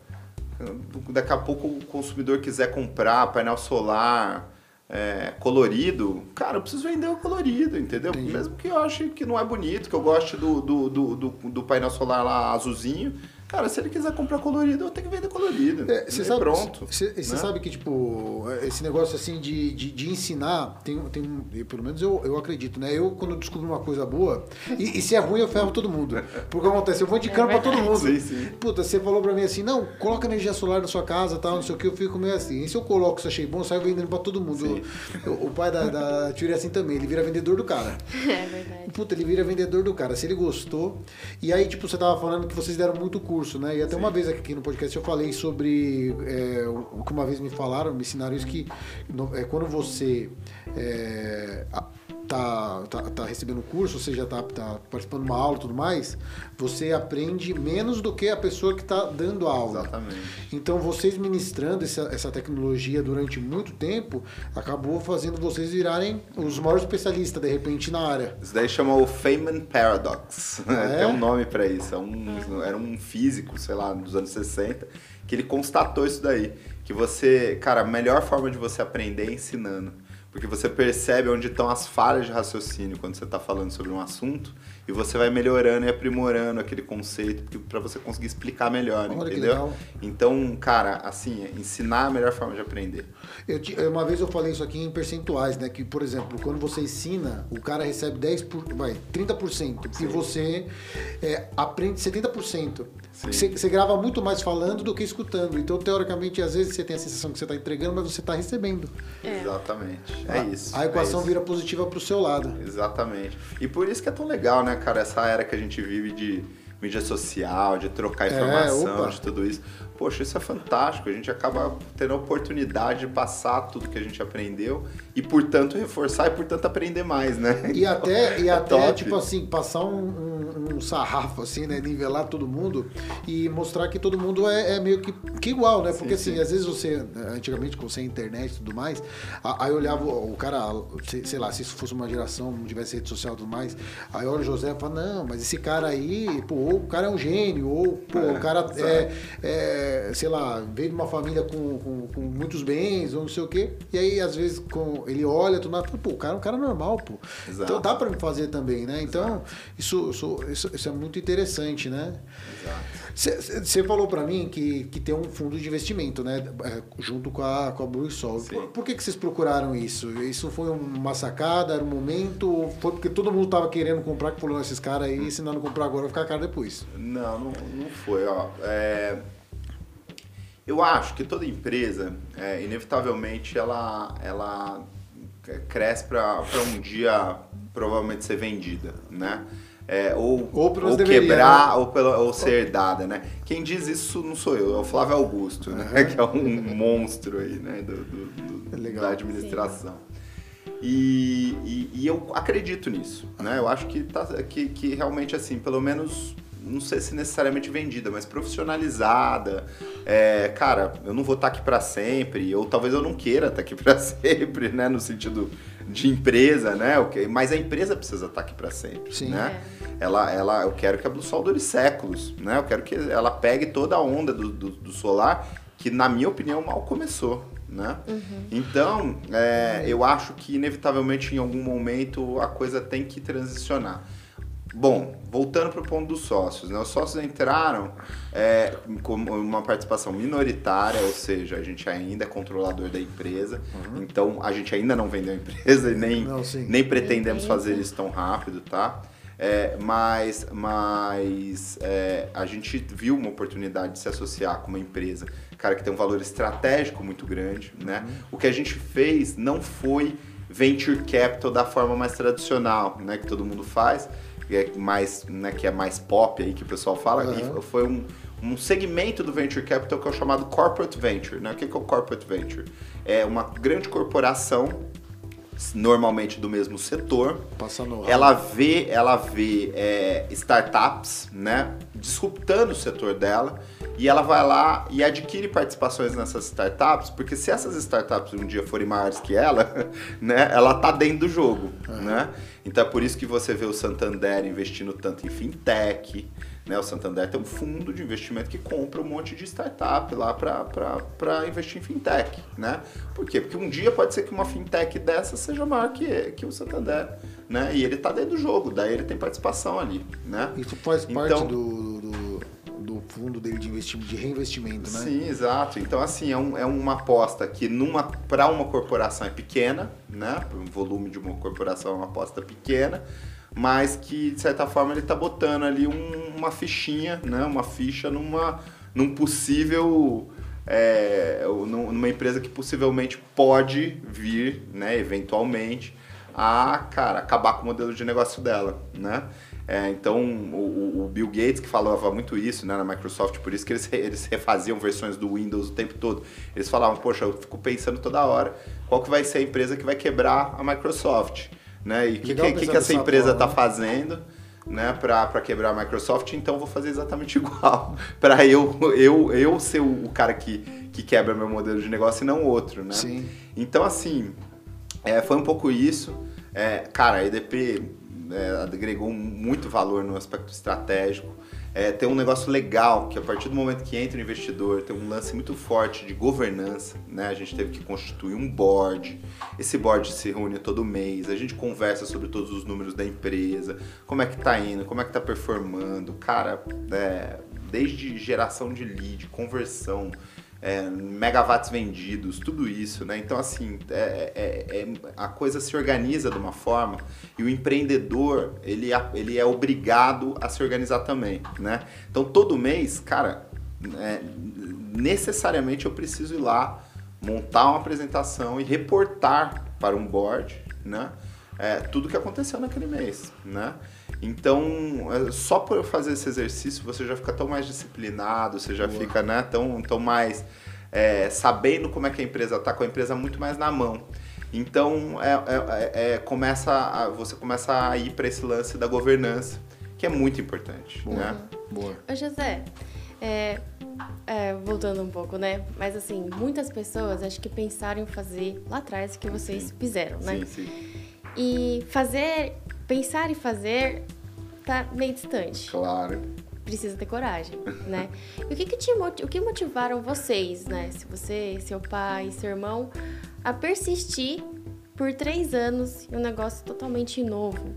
daqui a pouco o consumidor quiser comprar painel solar é, colorido, cara, eu preciso vender o colorido, entendeu? Entendi. Mesmo que eu ache que não é bonito, que eu goste do, do, do, do, do painel solar lá azulzinho, cara, se ele quiser comprar colorido, eu tenho que vender colorido. É, Você E sabe, pronto. Você né? sabe que, tipo, esse negócio assim de, de, de ensinar, tem, tem um- eu, pelo menos eu, eu acredito, né? Eu, quando descubro uma coisa boa, e, e se é ruim, eu ferro todo mundo. Porque acontece, eu vou indicando pra todo mundo. Sim, sim. Puta, você falou pra mim assim, não, coloca energia solar na sua casa tal, não sei o que, eu fico meio assim. E se eu coloco isso achei bom, eu saio vendendo pra todo mundo. Sim. O, o pai da, da Tira é assim também, ele vira vendedor do cara. É verdade. Puta, ele vira vendedor do cara. Se ele gostou. E aí, tipo, você tava falando que vocês deram muito curso, né? E até uma vez aqui no podcast eu falei sobre é, o que uma vez me falaram, me ensinaram isso que é, quando você é, a- tá, tá, tá recebendo curso, ou seja, tá, tá participando de uma aula e tudo mais, você aprende menos do que a pessoa que tá dando a aula. Exatamente. Então, vocês ministrando essa, essa tecnologia durante muito tempo, acabou fazendo vocês virarem os maiores especialistas, de repente, na área. Isso daí chama o Feynman Paradox. É? Tem um nome pra isso. É um, Era um físico, sei lá, dos anos 60, que ele constatou isso daí. Que você, cara, a melhor forma de você aprender é ensinando. Porque você percebe onde estão as falhas de raciocínio quando você está falando sobre um assunto e você vai melhorando e aprimorando aquele conceito para você conseguir explicar melhor, Olha entendeu? Então, cara, assim, ensinar é a melhor forma de aprender. Eu uma vez eu falei isso aqui em percentuais, né? Que, por exemplo, quando você ensina, o cara recebe 10 por, vai, 30%. E você é, aprende 70%. Sim. Você, você grava muito mais falando do que escutando. Então, teoricamente, às vezes você tem a sensação que você está entregando, mas você está recebendo. Exatamente. É A- isso. A é equação isso. vira positiva para o seu lado. Exatamente. E por isso que é tão legal, né, cara, essa era que a gente vive de mídia social, de trocar É, informação, opa. de tudo isso. Poxa, isso é fantástico. A gente acaba tendo a oportunidade de passar tudo que a gente aprendeu e, portanto, reforçar e, portanto, aprender mais, né? E até, e É até top. tipo assim, passar um, um- um sarrafo, assim, né? Nivelar todo mundo e mostrar que todo mundo é, é meio que, que igual, né? Porque, assim, sim. às vezes você, antigamente, com sem internet e tudo mais, aí eu olhava o cara, sei, lá, se isso fosse uma geração, não tivesse rede social e tudo mais, aí olha o José e fala, não, mas esse cara aí, pô, ou o cara é um gênio, ou, pô, É, o cara exato. é, é, sei lá, veio de uma família com, com, com muitos bens, ou não sei o quê, e aí, às vezes, com, ele olha, tudo mais, pô, o cara é um cara normal, pô. Exato. Então dá pra me fazer também, né? Então, isso, isso, isso, é muito interessante, né? Exato. Você falou pra mim que, que tem um fundo de investimento, né? É, junto com a, com a Blue Sol. Por, por que, que vocês procuraram isso? Isso foi uma sacada, era um momento? Ou foi porque todo mundo tava querendo comprar, que falou, esses caras aí, se não comprar agora, vai ficar caro depois. Não, não, não foi, ó. É, Eu acho que toda empresa, é, inevitavelmente, ela, ela cresce para um dia provavelmente ser vendida, né? É, ou Ou ou deveria, quebrar né? ou, pela, ou ser herdada, né? Quem diz isso não sou eu, é o Flávio Augusto, né? Que é um monstro aí, né? Do, do- do- É legal. da administração. E, e- e eu acredito nisso, né? Eu acho que, tá, que, que realmente, assim, pelo menos, não sei se necessariamente vendida, mas profissionalizada. É, cara, eu não vou estar aqui para sempre, ou talvez eu não queira estar aqui para sempre, né? No sentido de empresa, né? Mas a empresa precisa estar aqui para sempre, Sim. né? Ela, ela, eu quero que a Blue Sol dure séculos, né? Eu quero que ela pegue toda a onda do, do, do solar, que na minha opinião mal começou, né? Então, é, eu acho que inevitavelmente em algum momento a coisa tem que transicionar. Bom, voltando para o ponto dos sócios, né? Os sócios entraram é, com uma participação minoritária, ou seja, a gente ainda é controlador da empresa, então a gente ainda não vendeu a empresa e nem, Não, nem pretendemos fazer isso tão rápido, tá? É, mas mas é, a gente viu uma oportunidade de se associar com uma empresa, cara, que tem um valor estratégico muito grande, né? Uhum. O que a gente fez não foi venture capital da forma mais tradicional, né, que todo mundo faz, que é mais, né, que é mais pop aí que o pessoal fala, Uhum. e foi um, um segmento do venture capital que é o chamado corporate venture, né? O que que é o corporate venture? É uma grande corporação normalmente do mesmo setor, Passando ela vê, ela vê é, startups, né, disruptando o setor dela e ela vai lá e adquire participações nessas startups, porque se essas startups um dia forem maiores que ela, né, ela tá dentro do jogo, né? Então é por isso que você vê o Santander investindo tanto em fintech, né? O Santander tem um fundo de investimento que compra um monte de startup lá para investir em fintech, né? Por quê? Porque um dia pode ser que uma fintech dessa seja maior que, que o Santander, né? E ele tá dentro do jogo, daí ele tem participação ali, né? Isso faz parte Então- do, do, do fundo dele de investimento, de reinvestimento, né? Sim, exato. Então, assim, é, um- é uma aposta que numa para uma corporação é pequena, né? O volume de uma corporação é uma aposta pequena, mas que, de certa forma, ele está botando ali um- uma fichinha, né? Uma ficha numa, num possível... é, num- numa empresa que possivelmente pode vir, né, eventualmente, a, cara, acabar com o modelo de negócio dela, né? É, então, o, o Bill Gates, que falava muito isso né, na Microsoft, por isso que eles, eles refaziam versões do Windows o tempo todo. Eles falavam, poxa, eu fico pensando toda hora qual que vai ser a empresa que vai quebrar a Microsoft, né? E o que, que, que, que essa empresa está né? fazendo né, para quebrar a Microsoft, então vou fazer exatamente igual. para eu, eu, eu ser o, cara que, que quebra meu modelo de negócio e não outro, né? Sim. Então, assim, é, foi um pouco isso. É, cara, a EDP é, agregou muito valor no aspecto estratégico. É, tem um negócio legal, que a partir do momento que entra o investidor, tem um lance muito forte de governança, né? A gente teve que constituir um board, esse board se reúne todo mês, a gente conversa sobre todos os números da empresa, como é que tá indo, como é que tá performando, cara, é, desde geração de lead, conversão, é, megawatts vendidos, tudo isso, né? Então, assim, é- é- é- a coisa se organiza de uma forma e o empreendedor, ele, ele é obrigado a se organizar também, né? Então, todo mês, cara, é, necessariamente eu preciso ir lá, montar uma apresentação e reportar para um board, né? É, tudo que aconteceu naquele mês, né? Então, é, só por eu fazer esse exercício, você já fica tão mais disciplinado, você já fica né, tão, tão mais é, sabendo como é que a empresa está, com a empresa muito mais na mão. Então, é, é- é- começa a- você começa a ir para esse lance da governança, que é muito importante. Boa. Né? Boa. Ô, José, é, é, voltando um pouco, né? Mas assim, muitas pessoas acho que pensaram em fazer lá atrás o que vocês Sim. fizeram, né? Sim, sim. E fazer, pensar em fazer tá meio distante. Claro. Precisa ter coragem, né? E o que que te o que motivaram vocês, né? Se você, seu pai, seu irmão, a persistir por três anos em um negócio totalmente novo.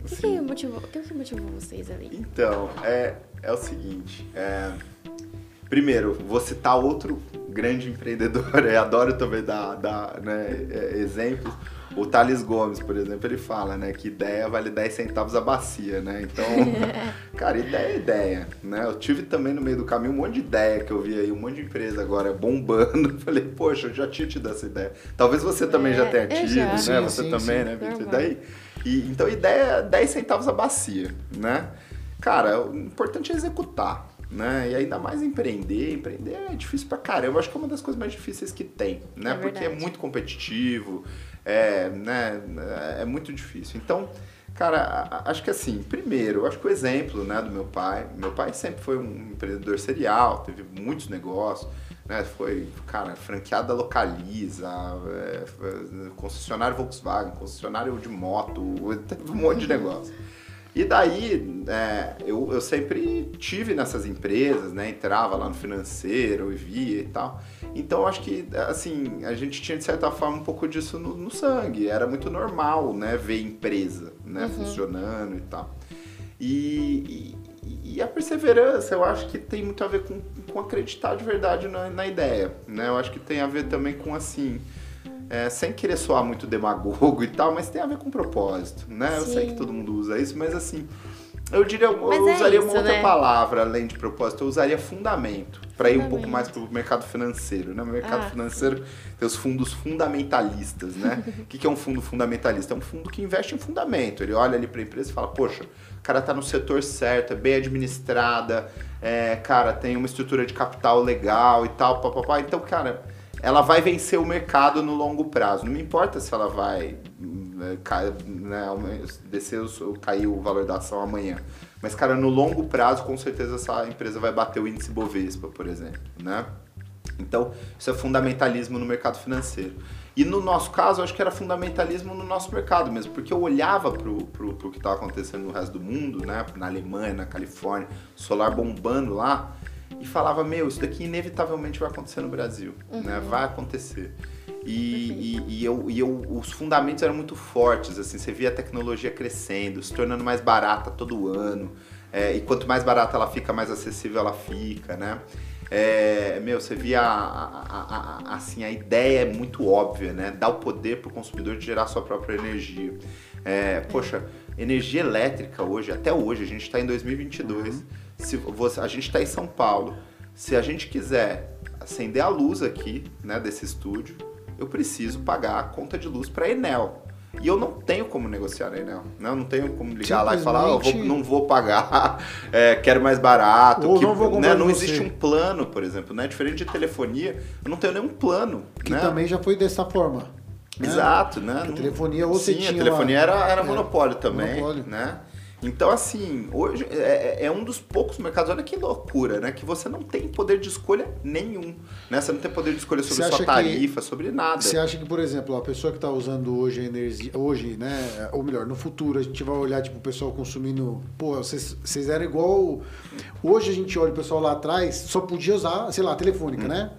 O que, que motivou, o que que motivou vocês ali? Então, é, é o seguinte. é, primeiro, vou citar outro grande empreendedor, eu adoro também dar, dar né, é, exemplos. O Thales Gomes, por exemplo, ele fala né, que ideia vale 10 centavos a bacia, né? Então, cara, ideia é ideia, né? Eu tive também no meio do caminho um monte de ideia que eu vi aí, um monte de empresa agora bombando. Falei, poxa, eu já tinha tido essa ideia. Talvez você também já É, tenha eu tido, já. né? Sim, você sim, também, sim. né, Vitor? Normal. Daí, e, então, ideia é 10 centavos a bacia, né? Cara, o importante é executar, né? E ainda mais empreender. Empreender é difícil pra caramba. Eu acho que é uma das coisas mais difíceis que tem, né? É Porque é muito competitivo, é, né? é muito difícil. Então, cara, acho que assim, primeiro, acho que o exemplo né, do meu pai, meu pai sempre foi um empreendedor serial, teve muitos negócios, né? Foi, cara, franqueada localiza, é, foi- concessionário Volkswagen, concessionário de moto, teve um monte de negócio. E daí, é, eu, eu sempre tive nessas empresas, né? Entrava lá no financeiro e via e tal. Então, acho que, assim, a gente tinha, de certa forma, um pouco disso no, no sangue. Era muito normal, né? Ver empresa, né? Funcionando e tal. E, e, e a perseverança, eu acho que tem muito a ver com, com acreditar de verdade na, na ideia, né? Eu acho que tem a ver também com, assim... é, sem querer soar muito demagogo e tal, mas tem a ver com propósito, né? Eu sei que todo mundo usa isso, mas assim, eu diria, eu Mas é usaria isso, uma outra né? palavra além de propósito, eu usaria fundamento, para ir um pouco mais para o mercado financeiro, né? O mercado Ah, financeiro tem os fundos fundamentalistas, né? O que, que é um fundo fundamentalista? É um fundo que investe em fundamento. Ele olha ali para a empresa e fala, poxa, o cara tá no setor certo, é bem administrada, é, cara, tem uma estrutura de capital legal e tal, papapá. Então, cara, ela vai vencer o mercado no longo prazo. Não me importa se ela vai né, né, descer o- cair o valor da ação amanhã. Mas, cara, no longo prazo, com certeza essa empresa vai bater o índice Bovespa, por exemplo, né? Então, isso é fundamentalismo no mercado financeiro. E no nosso caso, acho que era fundamentalismo no nosso mercado mesmo, porque eu olhava pro, pro que estava acontecendo no resto do mundo, né? Na Alemanha, na Califórnia, solar bombando lá, e falava, meu, isso daqui inevitavelmente vai acontecer no Brasil, né? Vai acontecer. E, e, e eu, e eu, os fundamentos eram muito fortes, assim, você via a tecnologia crescendo, se tornando mais barata todo ano, é, e quanto mais barata ela fica, mais acessível ela fica, né? É, meu, você via a, a- a- assim, a ideia é muito óbvia, né? Dar o poder para o consumidor de gerar sua própria energia. É, poxa, energia elétrica hoje, até hoje, a gente está em 2022. Se você, a gente está em São Paulo. Se a gente quiser acender a luz aqui, né, desse estúdio, eu preciso pagar a conta de luz para a Enel. E eu não tenho como negociar a Enel. Né? Eu não tenho como ligar lá e falar, "Ah, eu vou- não vou pagar, é, quero mais barato. Ou que, não vou né, não existe um plano, por exemplo, né? Diferente de telefonia, eu não tenho nenhum plano. Que né? também já foi dessa forma. né? Exato, né? A telefonia, ou Sim, tinha a telefonia uma- era, era é, monopólio também, monopólio. né? Então, assim, hoje é, é um dos poucos mercados, olha que loucura, né? Que você não tem poder de escolha nenhum, né? Você não tem poder de escolha sobre sua acha que- tarifa, sobre nada. Você acha que, por exemplo, a pessoa que está usando hoje a energia, hoje, né, ou melhor, no futuro, a gente vai olhar, tipo, o pessoal consumindo, pô, vocês, vocês eram igual, hoje a gente olha o pessoal lá atrás, só podia usar, sei lá, telefônica, né?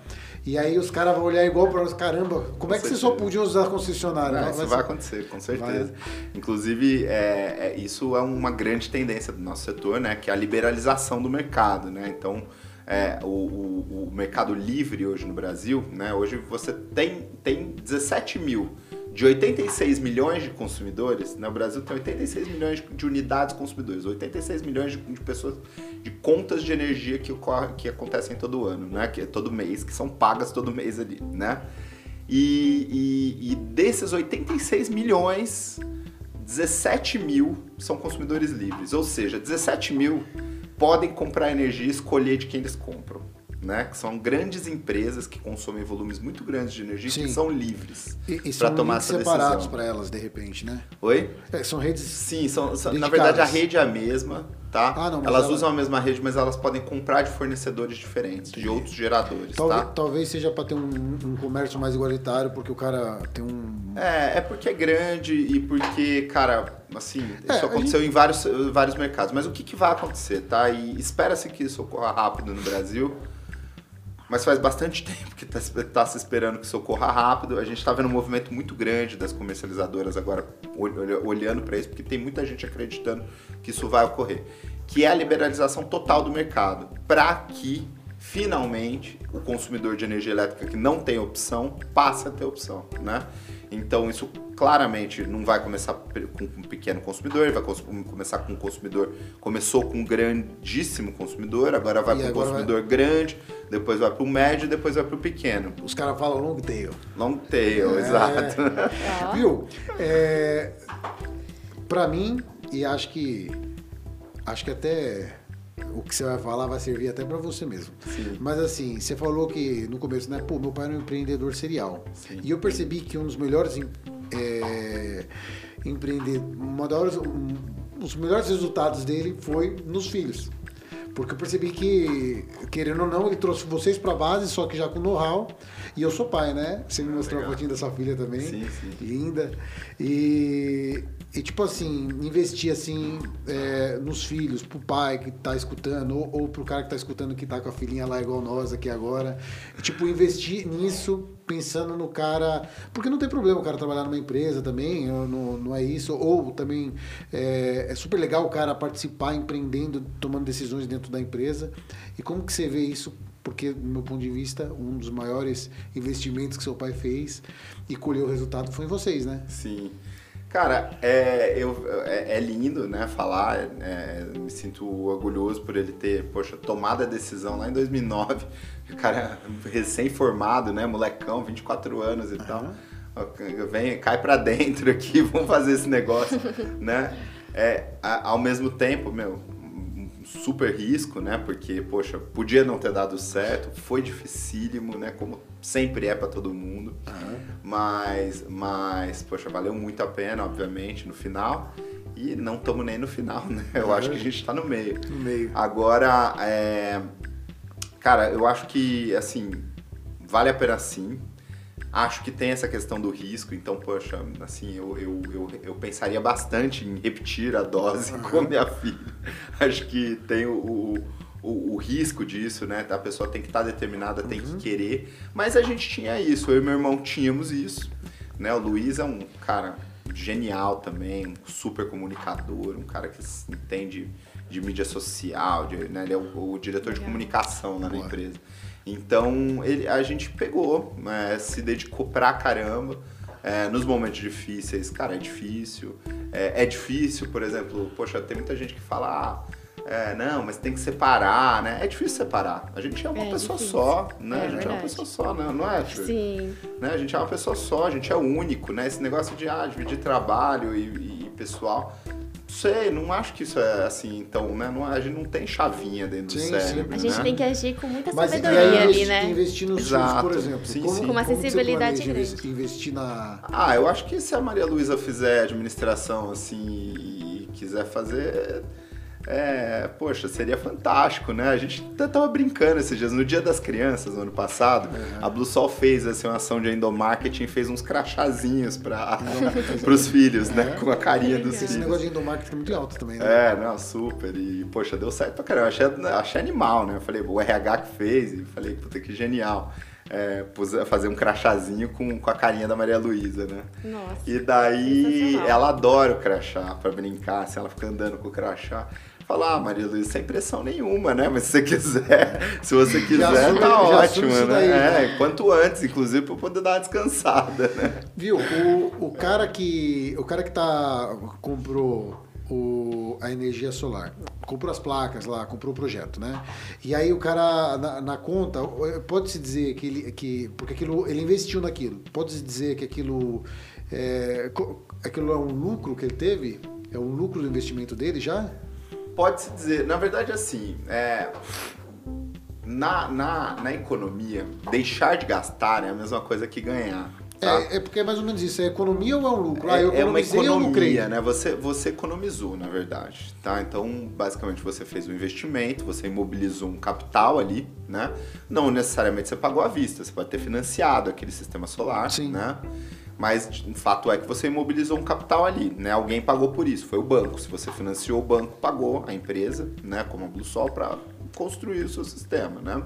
E aí os caras vão olhar igual para nós, caramba, como é que você só certeza. podia usar concessionária? É, Vai- isso vai vai acontecer, com certeza. Inclusive, é, é- isso é uma grande tendência do nosso setor, né? Que é a liberalização do mercado, né? Então, é, o, o- o mercado livre hoje no Brasil, né? Hoje você tem, tem 17 mil de 86 milhões de consumidores, né? O Brasil tem 86 milhões de unidades consumidores, 86 milhões de, de pessoas, de contas de energia que, ocorre, que acontecem todo ano, né? Que é todo mês, que são pagas todo mês ali, né? E, e- e desses 86 milhões, 17 mil são consumidores livres. Ou seja, 17 mil podem comprar energia e escolher de quem eles compram. Né? Que são grandes empresas que consomem volumes muito grandes de energia Sim. que são livres para tomar essa separados decisão. para elas, de repente, né? Oi? É, são redes... Sim, são, são- na verdade a rede é a mesma, tá? Ah, não, elas ela- usam a mesma rede, mas elas podem comprar de fornecedores diferentes, de outros geradores, Talvez, tá? talvez seja para ter um, um comércio mais igualitário, porque o cara tem um... É, é porque é grande e porque, cara, assim, É, isso aconteceu em vários, vários mercados. Mas o que, que vai acontecer, tá? E espera-se que isso ocorra rápido no Brasil. Mas faz bastante tempo que tá, se- tá se esperando que isso ocorra rápido. A gente tá vendo um movimento muito grande das comercializadoras agora ol- olha- olhando para isso, porque tem muita gente acreditando que isso vai ocorrer. Que é a liberalização total do mercado. Para que, finalmente, o consumidor de energia elétrica que não tem opção passe a ter opção, né? Então isso claramente não vai começar com um pequeno consumidor, vai começar com um consumidor, começou com um grandíssimo consumidor, agora vai para um consumidor grande, depois vai para o médio, depois vai para o pequeno. Os caras falam long tail. Long tail, É. exato. Ó. Viu? É, pra mim, e acho que acho que até o que você vai falar vai servir até pra você mesmo. Sim. Mas assim, você falou que no começo, né? Pô, meu pai era um empreendedor serial. Sim. E eu percebi que um dos melhores é, empreender, uma das, um, os melhores resultados dele foi nos filhos. Porque eu percebi que, querendo ou não, ele trouxe vocês pra base, só que já com know-how. E eu sou pai, né? Você me mostrou a Legal. fotinha da sua filha também. Sim, sim. Linda. E, e tipo assim, investir assim é, nos filhos, pro pai que tá escutando, ou, ou pro cara que tá escutando que tá com a filhinha lá igual nós aqui agora. E, tipo, investir nisso pensando no cara. Porque não tem problema o cara trabalhar numa empresa também, não, não é isso. Ou também é, é super legal o cara participar empreendendo, tomando decisões dentro da empresa. E como que você vê isso porque, do meu ponto de vista, um dos maiores investimentos que seu pai fez e colheu o resultado foi em vocês, né? Sim. Cara, é, eu, é, é lindo, né, falar, é, me sinto orgulhoso por ele ter, poxa, tomado a decisão lá em 2009, o cara recém-formado, né, molecão, 24 anos e uhum. tal, vem, cai pra dentro aqui, vamos fazer esse negócio, né, é, ao mesmo tempo, meu, super risco, né? Porque, poxa, podia não ter dado certo, foi dificílimo, né? Como sempre é para todo mundo. Uhum. Mas, mas, poxa, valeu muito a pena, obviamente, no final. E não estamos nem no final, né? Eu acho que a gente está no meio. No meio. Agora, é... cara, eu acho que, assim, vale a pena sim. Acho que tem essa questão do risco, então, poxa, assim, eu, eu, eu, eu pensaria bastante em repetir a dose com minha filha. Acho que tem o, o, o, risco disso, né? A pessoa tem que estar tá determinada, tem uhum. que querer. Mas a gente tinha isso, eu e meu irmão tínhamos isso. Né? O Luiz é um cara genial também, um super comunicador, um cara que entende de mídia social, de, né? ele é o, o diretor de comunicação lá na empresa. Então ele, a gente pegou, né, se dedicou pra caramba. É, nos momentos difíceis, cara, é difícil. É, é, difícil, por exemplo, poxa, tem muita gente que fala, ah, é, não, mas tem que separar, né? É difícil separar. A gente é uma é pessoa difícil. só, né? É, a gente verdade. é uma pessoa só, né? não é, tio? Sim. Né? A gente é uma pessoa só, a gente é único, né? Esse negócio de ah, dividir trabalho e, e pessoal sei, não acho que isso é assim, então, né? Não, a gente não tem chavinha dentro sim, do cérebro. A gente né? tem que agir com muita Mas, sabedoria ali, né? Investir nos filhos, por exemplo. Sim, como, sim. Com uma sensibilidade grande. Investir na. Ah, eu acho que se a Maria Luísa fizer administração assim e quiser fazer é, poxa, seria fantástico, né? A gente tava brincando esses dias. No Dia das Crianças, no ano passado, uhum. a Blue Sol fez assim, uma ação de endomarketing, fez uns crachazinhos para os filhos, né? Com a carinha dos filhos. Esse negócio de endomarketing é muito alto também, né? É, não, super. E, poxa, deu certo pra caramba. Achei, achei animal, né? Eu falei, o RH que fez, e falei, puta, que genial. É, fazer um crachazinho com, com a carinha da Maria Luísa, né? Nossa. E daí ela adora o crachá pra brincar, assim, ela fica andando com o crachá falar, ah, Maria Luísa, sem pressão nenhuma, né? Mas se você quiser, se você quiser, já tá ótimo, né? Daí, né? É, quanto antes, inclusive, para poder dar uma descansada, né? Viu, o, o cara que. O cara que tá. comprou o, a energia solar. Comprou as placas lá, comprou o projeto, né? E aí o cara, na, na conta, pode-se dizer que ele. Que, porque aquilo, ele investiu naquilo. Pode-se dizer que aquilo. É, aquilo é um lucro que ele teve? É um lucro do investimento dele já? Pode-se dizer, na verdade, assim, é, na, na, na economia, deixar de gastar é a mesma coisa que ganhar. Tá? É, é, porque é mais ou menos isso. É economia ou é um lucro? Ah, eu é uma economia, né? Você, você economizou, na verdade. Tá? Então, basicamente, você fez um investimento, você imobilizou um capital ali, né? Não necessariamente você pagou à vista, você pode ter financiado aquele sistema solar, Sim. né? Mas o fato é que você imobilizou um capital ali, né? Alguém pagou por isso, foi o banco. Se você financiou o banco, pagou a empresa, né? Como a BlueSol, para construir o seu sistema, né?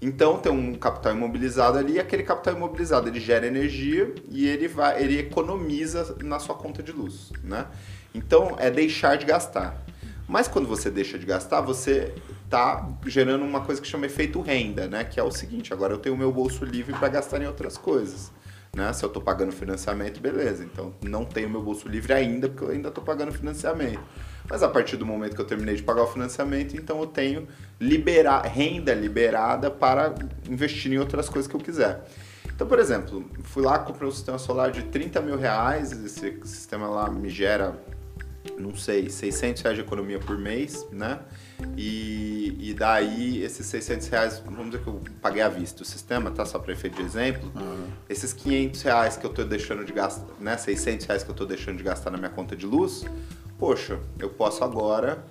Então tem um capital imobilizado ali, e aquele capital imobilizado ele gera energia e ele vai, ele economiza na sua conta de luz, né? Então é deixar de gastar. Mas quando você deixa de gastar, você está gerando uma coisa que chama efeito renda, né? Que é o seguinte: agora eu tenho o meu bolso livre para gastar em outras coisas. Né? Se eu estou pagando financiamento, beleza. Então não tenho meu bolso livre ainda, porque eu ainda estou pagando financiamento. Mas a partir do momento que eu terminei de pagar o financiamento, então eu tenho libera renda liberada para investir em outras coisas que eu quiser. Então, por exemplo, fui lá, comprei um sistema solar de 30 mil reais, esse sistema lá me gera, não sei, 600 reais de economia por mês, né? E, e daí, esses 600 reais, vamos dizer que eu paguei à vista o sistema, tá? Só para efeito de exemplo. Uhum. Esses 500 reais que eu tô deixando de gastar, né? 600 reais que eu tô deixando de gastar na minha conta de luz, poxa, eu posso agora,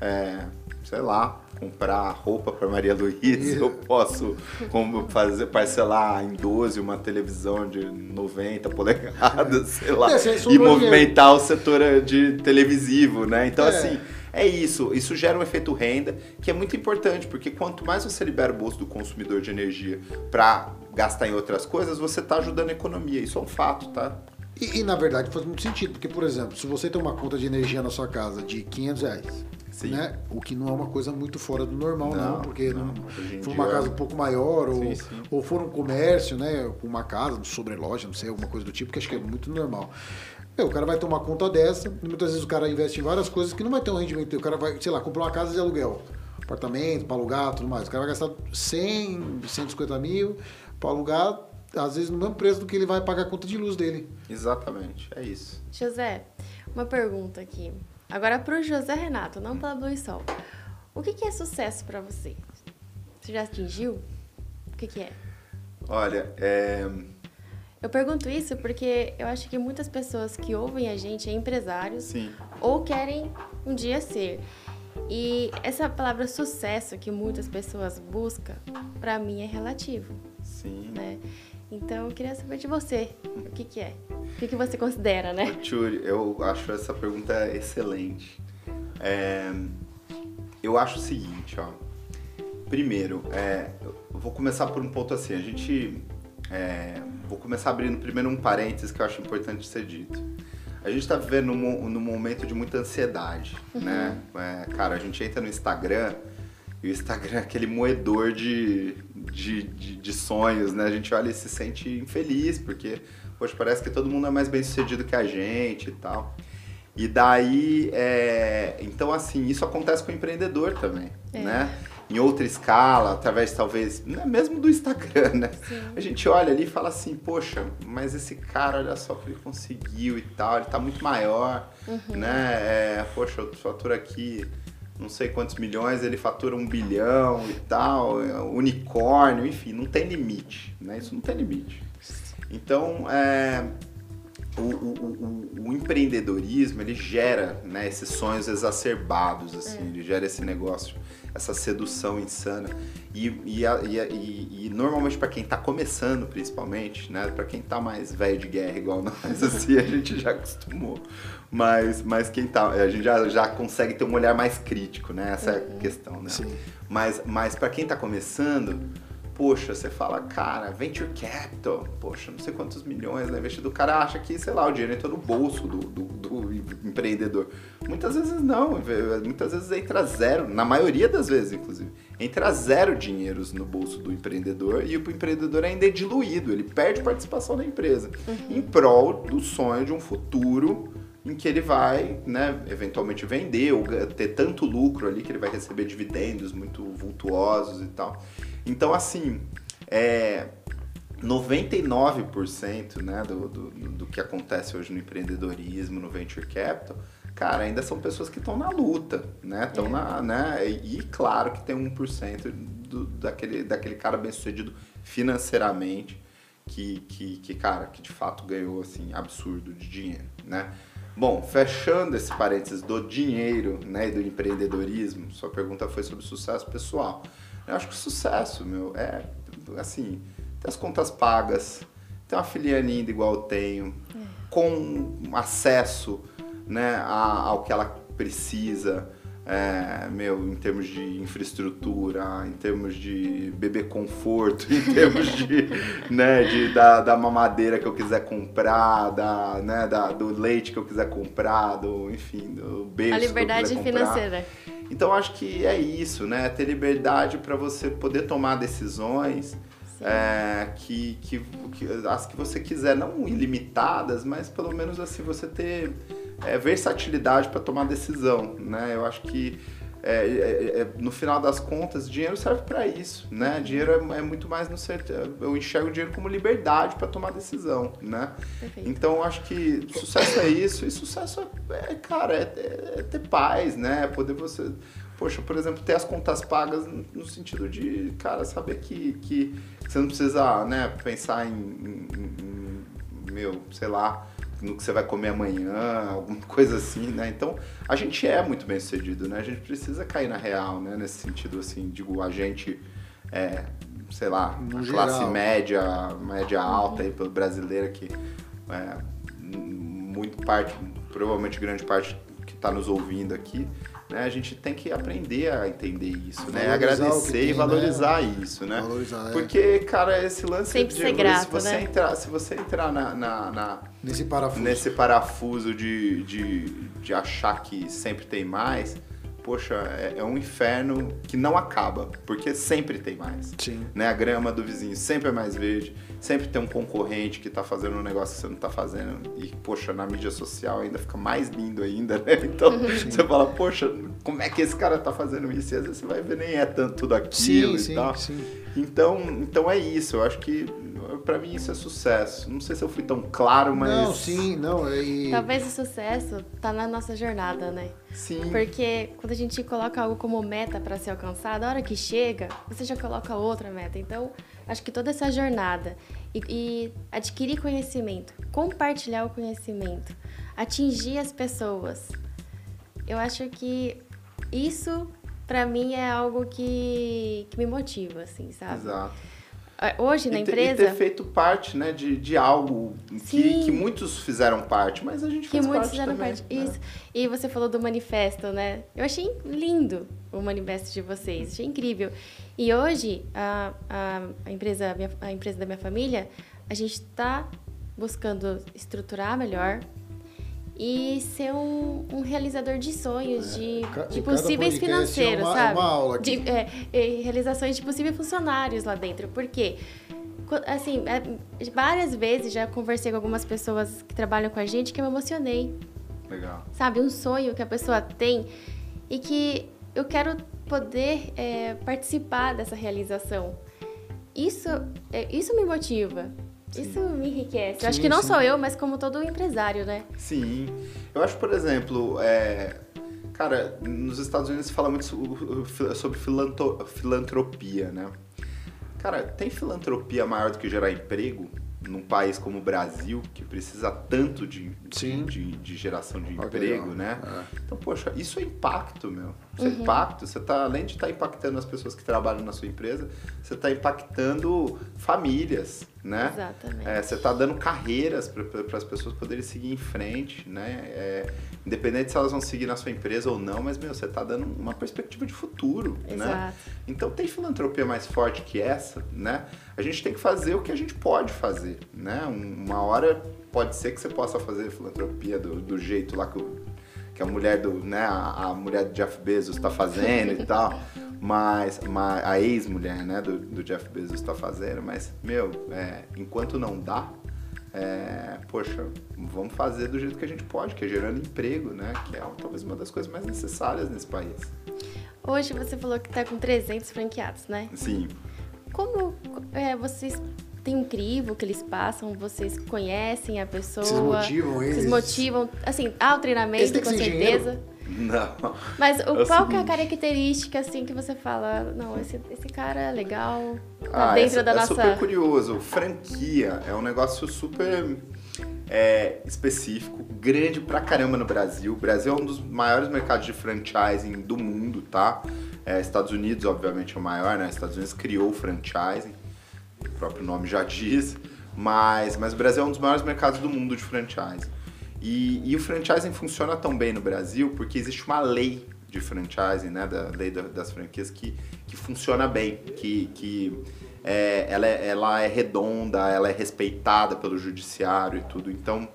é, sei lá, comprar roupa para Maria Luísa, eu posso como fazer parcelar em 12 uma televisão de 90 polegadas, sei lá, é, e movimentar o setor de televisivo, né? Então é. assim, é isso, isso gera um efeito renda que é muito importante, porque quanto mais você libera o bolso do consumidor de energia para gastar em outras coisas, você está ajudando a economia. Isso é um fato, tá? E, e, na verdade faz muito sentido, porque, por exemplo, se você tem uma conta de energia na sua casa de 500 reais, Sim. né? O que não é uma coisa muito fora do normal, não, não porque não, não for uma casa um pouco maior, sim, ou, sim. ou for um comércio, né? Uma casa, sobre loja, não sei, alguma coisa do tipo, que acho que é muito normal. Meu, o cara vai tomar conta dessa, muitas vezes o cara investe em várias coisas que não vai ter um rendimento. O cara vai, sei lá, comprar uma casa de aluguel, apartamento, para alugar, tudo mais. O cara vai gastar 100, 150 mil para alugar, às vezes no mesmo preço do que ele vai pagar a conta de luz dele. Exatamente, é isso. José, uma pergunta aqui. Agora para o José Renato, não para Blue Sol. O que, que é sucesso para você? Você já atingiu? O que, que é? Olha, é... Eu pergunto isso porque eu acho que muitas pessoas que ouvem a gente é empresários Sim. ou querem um dia ser. E essa palavra sucesso que muitas pessoas buscam, para mim é relativo. Sim. Né? Então, eu queria saber de você, o que, que é? O que, que você considera, né? Tchuri, eu acho essa pergunta excelente. É, eu acho o seguinte, ó. Primeiro, é, vou começar por um ponto assim. A gente... É, vou começar abrindo primeiro um parênteses que eu acho importante ser dito. A gente está vivendo num, num, momento de muita ansiedade, uhum. né? Cara, a gente entra no Instagram e o Instagram é aquele moedor de, de, de, de, sonhos, né? A gente olha e se sente infeliz, porque, poxa, parece que todo mundo é mais bem sucedido que a gente e tal. E daí, é... então assim, isso acontece com o empreendedor também, é. né? Em outra escala, através talvez, né, mesmo do Instagram, né? Sim. A gente olha ali e fala assim, poxa, mas esse cara, olha só o que ele conseguiu e tal, ele tá muito maior, uhum. né? É, poxa, eu faturo aqui não sei quantos milhões, ele fatura um bilhão e tal, é, unicórnio, enfim, não tem limite, né? Isso não tem limite. Então, é, o, o, o, o, empreendedorismo, ele gera né, esses sonhos exacerbados, assim, é. ele gera esse negócio, essa sedução insana. E, e, e, e normalmente para quem está começando, principalmente, né, para quem está mais velho de guerra igual nós, assim, a gente já acostumou. Mas, mas quem tá, a gente já, já consegue ter um olhar mais crítico, né? Essa é a uhum. questão, né? Sim. Mas, mas para quem está começando, poxa, você fala, cara, venture capital, poxa, não sei quantos milhões né, investido. O cara acha que, sei lá, o dinheiro entra no bolso do, do, do, empreendedor. Muitas vezes não, muitas vezes entra zero, na maioria das vezes, inclusive, entra zero dinheiros no bolso do empreendedor e o empreendedor ainda é diluído, ele perde participação na empresa, uhum. em prol do sonho de um futuro em que ele vai, né, eventualmente vender ou ter tanto lucro ali que ele vai receber dividendos muito vultuosos e tal. Então, assim, é, 99% né, do, do, do que acontece hoje no empreendedorismo, no venture capital, cara, ainda são pessoas que estão na luta, né? Estão é. na, né? E claro que tem 1% do, daquele, daquele cara bem sucedido financeiramente que, que, que, cara, que de fato ganhou, assim, absurdo de dinheiro, né? Bom, fechando esse parênteses do dinheiro né, e do empreendedorismo, sua pergunta foi sobre sucesso pessoal. Eu acho que o sucesso, meu, é assim, ter as contas pagas, ter uma filha linda igual eu tenho, é. com acesso né, ao que ela precisa, é, meu, em termos de infraestrutura, em termos de beber conforto, em termos de, né, de, da, da mamadeira que eu quiser comprar, da, né, da, do leite que eu quiser comprar, do, enfim, do beijo A liberdade financeira. Então acho que é isso, né? Ter liberdade para você poder tomar decisões é, que, que, que, as que você quiser, não ilimitadas, mas pelo menos assim você ter é, versatilidade para tomar decisão, né? Eu acho que é, é, é, no final das contas, dinheiro serve para isso, né? Dinheiro é, é, muito mais no certo. Eu enxergo o dinheiro como liberdade para tomar decisão, né? Perfeito. Então, acho que sucesso é isso e sucesso é, cara, é, ter paz, né? Poder você, poxa, por exemplo, ter as contas pagas no sentido de, cara, saber que, que você não precisa, né? Pensar em, em, em meu, sei lá no que você vai comer amanhã, alguma coisa assim, né? Então, a gente é muito bem sucedido, né? A gente precisa cair na real, né? Nesse sentido, assim, digo, a gente, é, sei lá, no classe geral. média, média alta aí, brasileira que é, muito parte, provavelmente grande parte que está nos ouvindo aqui, né, a gente tem que aprender a entender isso, né? Valorizar que Agradecer tem, e né? valorizar isso, né? Valorizar, é. Porque, cara, esse lance Sempre de ser grato, se você né? entrar, se você entrar na- na- na, Nesse parafuso. nesse parafuso de, de, de achar que sempre tem mais, poxa, é, é um inferno que não acaba, porque sempre tem mais. Sim. Né? A grama do vizinho sempre é mais verde, sempre tem um concorrente que tá fazendo um negócio que você não tá fazendo. E, poxa, na mídia social ainda fica mais lindo ainda, né? Então você fala, poxa, como é que esse cara tá fazendo isso? E às vezes você vai ver, nem é tanto tudo aquilo Sim, e sim, tal. sim. Então, então é isso, eu acho que pra mim isso é sucesso. Não sei se eu fui tão claro, mas. Não, sim, não. é- E... Talvez o sucesso tá na nossa jornada, né? Sim. Porque quando a gente coloca algo como meta para ser alcançado, a hora que chega, você já coloca outra meta. Então, acho que toda essa jornada e, e adquirir conhecimento, compartilhar o conhecimento, atingir as pessoas, eu acho que isso para mim é algo que, que me motiva, assim, sabe? Exato. Ah, Hoje na e, ter, empresa, e ter feito parte, né, de, de algo que, que muitos fizeram parte, mas a gente que fez muitos parte fizeram também, parte. né? Isso. E você falou do manifesto, né? Eu achei lindo o manifesto de vocês, achei incrível. E hoje, a, a, a empresa, a, minha- a empresa da minha família, a gente está buscando estruturar melhor e ser um, um realizador de sonhos, de, ca- de cada possíveis é financeiros, uma- é sabe? uma aula aqui. De, é, é, realizações de possíveis funcionários lá dentro. Por quê? Qu- Assim, é, várias vezes já conversei com algumas pessoas que trabalham com a gente que eu me emocionei Legal. sabe? Um sonho que a pessoa tem e que eu quero poder é, participar dessa realização. Isso, é, isso me motiva. Isso me enriquece. eu acho Sim, que não sim. só eu, mas como todo empresário, né? Sim. Eu acho, por exemplo, é, cara, nos Estados Unidos se fala muito so- sobre filanto- filantropia, né? Cara, tem filantropia maior do que gerar emprego num país como o Brasil, que precisa tanto de, Sim. de, de geração de emprego, né? É. Então, poxa, isso é impacto, meu. Isso é impacto. Você tá, além de estar impactando as pessoas que trabalham na sua empresa, você está impactando famílias, né? Exatamente. É, você está dando carreiras para as pessoas poderem seguir em frente, né? É, independente se elas vão seguir na sua empresa ou não, mas, meu, você está dando uma perspectiva de futuro, né? Exato. Então tem filantropia mais forte que essa, né? A gente tem que fazer o que a gente pode fazer, né? Um- Uma hora pode ser que você possa fazer filantropia do, do jeito lá que, que a mulher do, né? A, a mulher do Jeff Bezos está fazendo e tal, mas, mas a ex-mulher, né? Do, do Jeff Bezos está fazendo, mas meu, é, enquanto não dá, é, poxa, vamos fazer do jeito que a gente pode, que é gerando emprego, né? Que é talvez uma das coisas mais necessárias nesse país. Hoje você falou que tá com 300 franqueados, né? Sim. Como é, vocês têm um crivo que eles passam? Vocês conhecem a pessoa? Vocês motivam eles? Vocês motivam? Assim, há o treinamento, com certeza. Não. Mas o, É o qual que é a seguinte. característica, assim, que você fala, não, esse, esse cara é legal, tá Ah, dentro é, da é nossa... super curioso. Franquia é um negócio super é, específico, grande pra caramba no Brasil. O Brasil é um dos maiores mercados de franchising do mundo, tá? É, Estados Unidos, obviamente, é o maior, né? Estados Unidos criou o franchising, o próprio nome já diz. Mas, mas o Brasil é um dos maiores mercados do mundo de franchising. E, e o franchising funciona tão bem no Brasil porque existe uma lei de franchising, né, da lei da- das franquias que, que funciona bem, que, que é, ela, é, ela é redonda, ela é respeitada pelo judiciário e tudo. Então,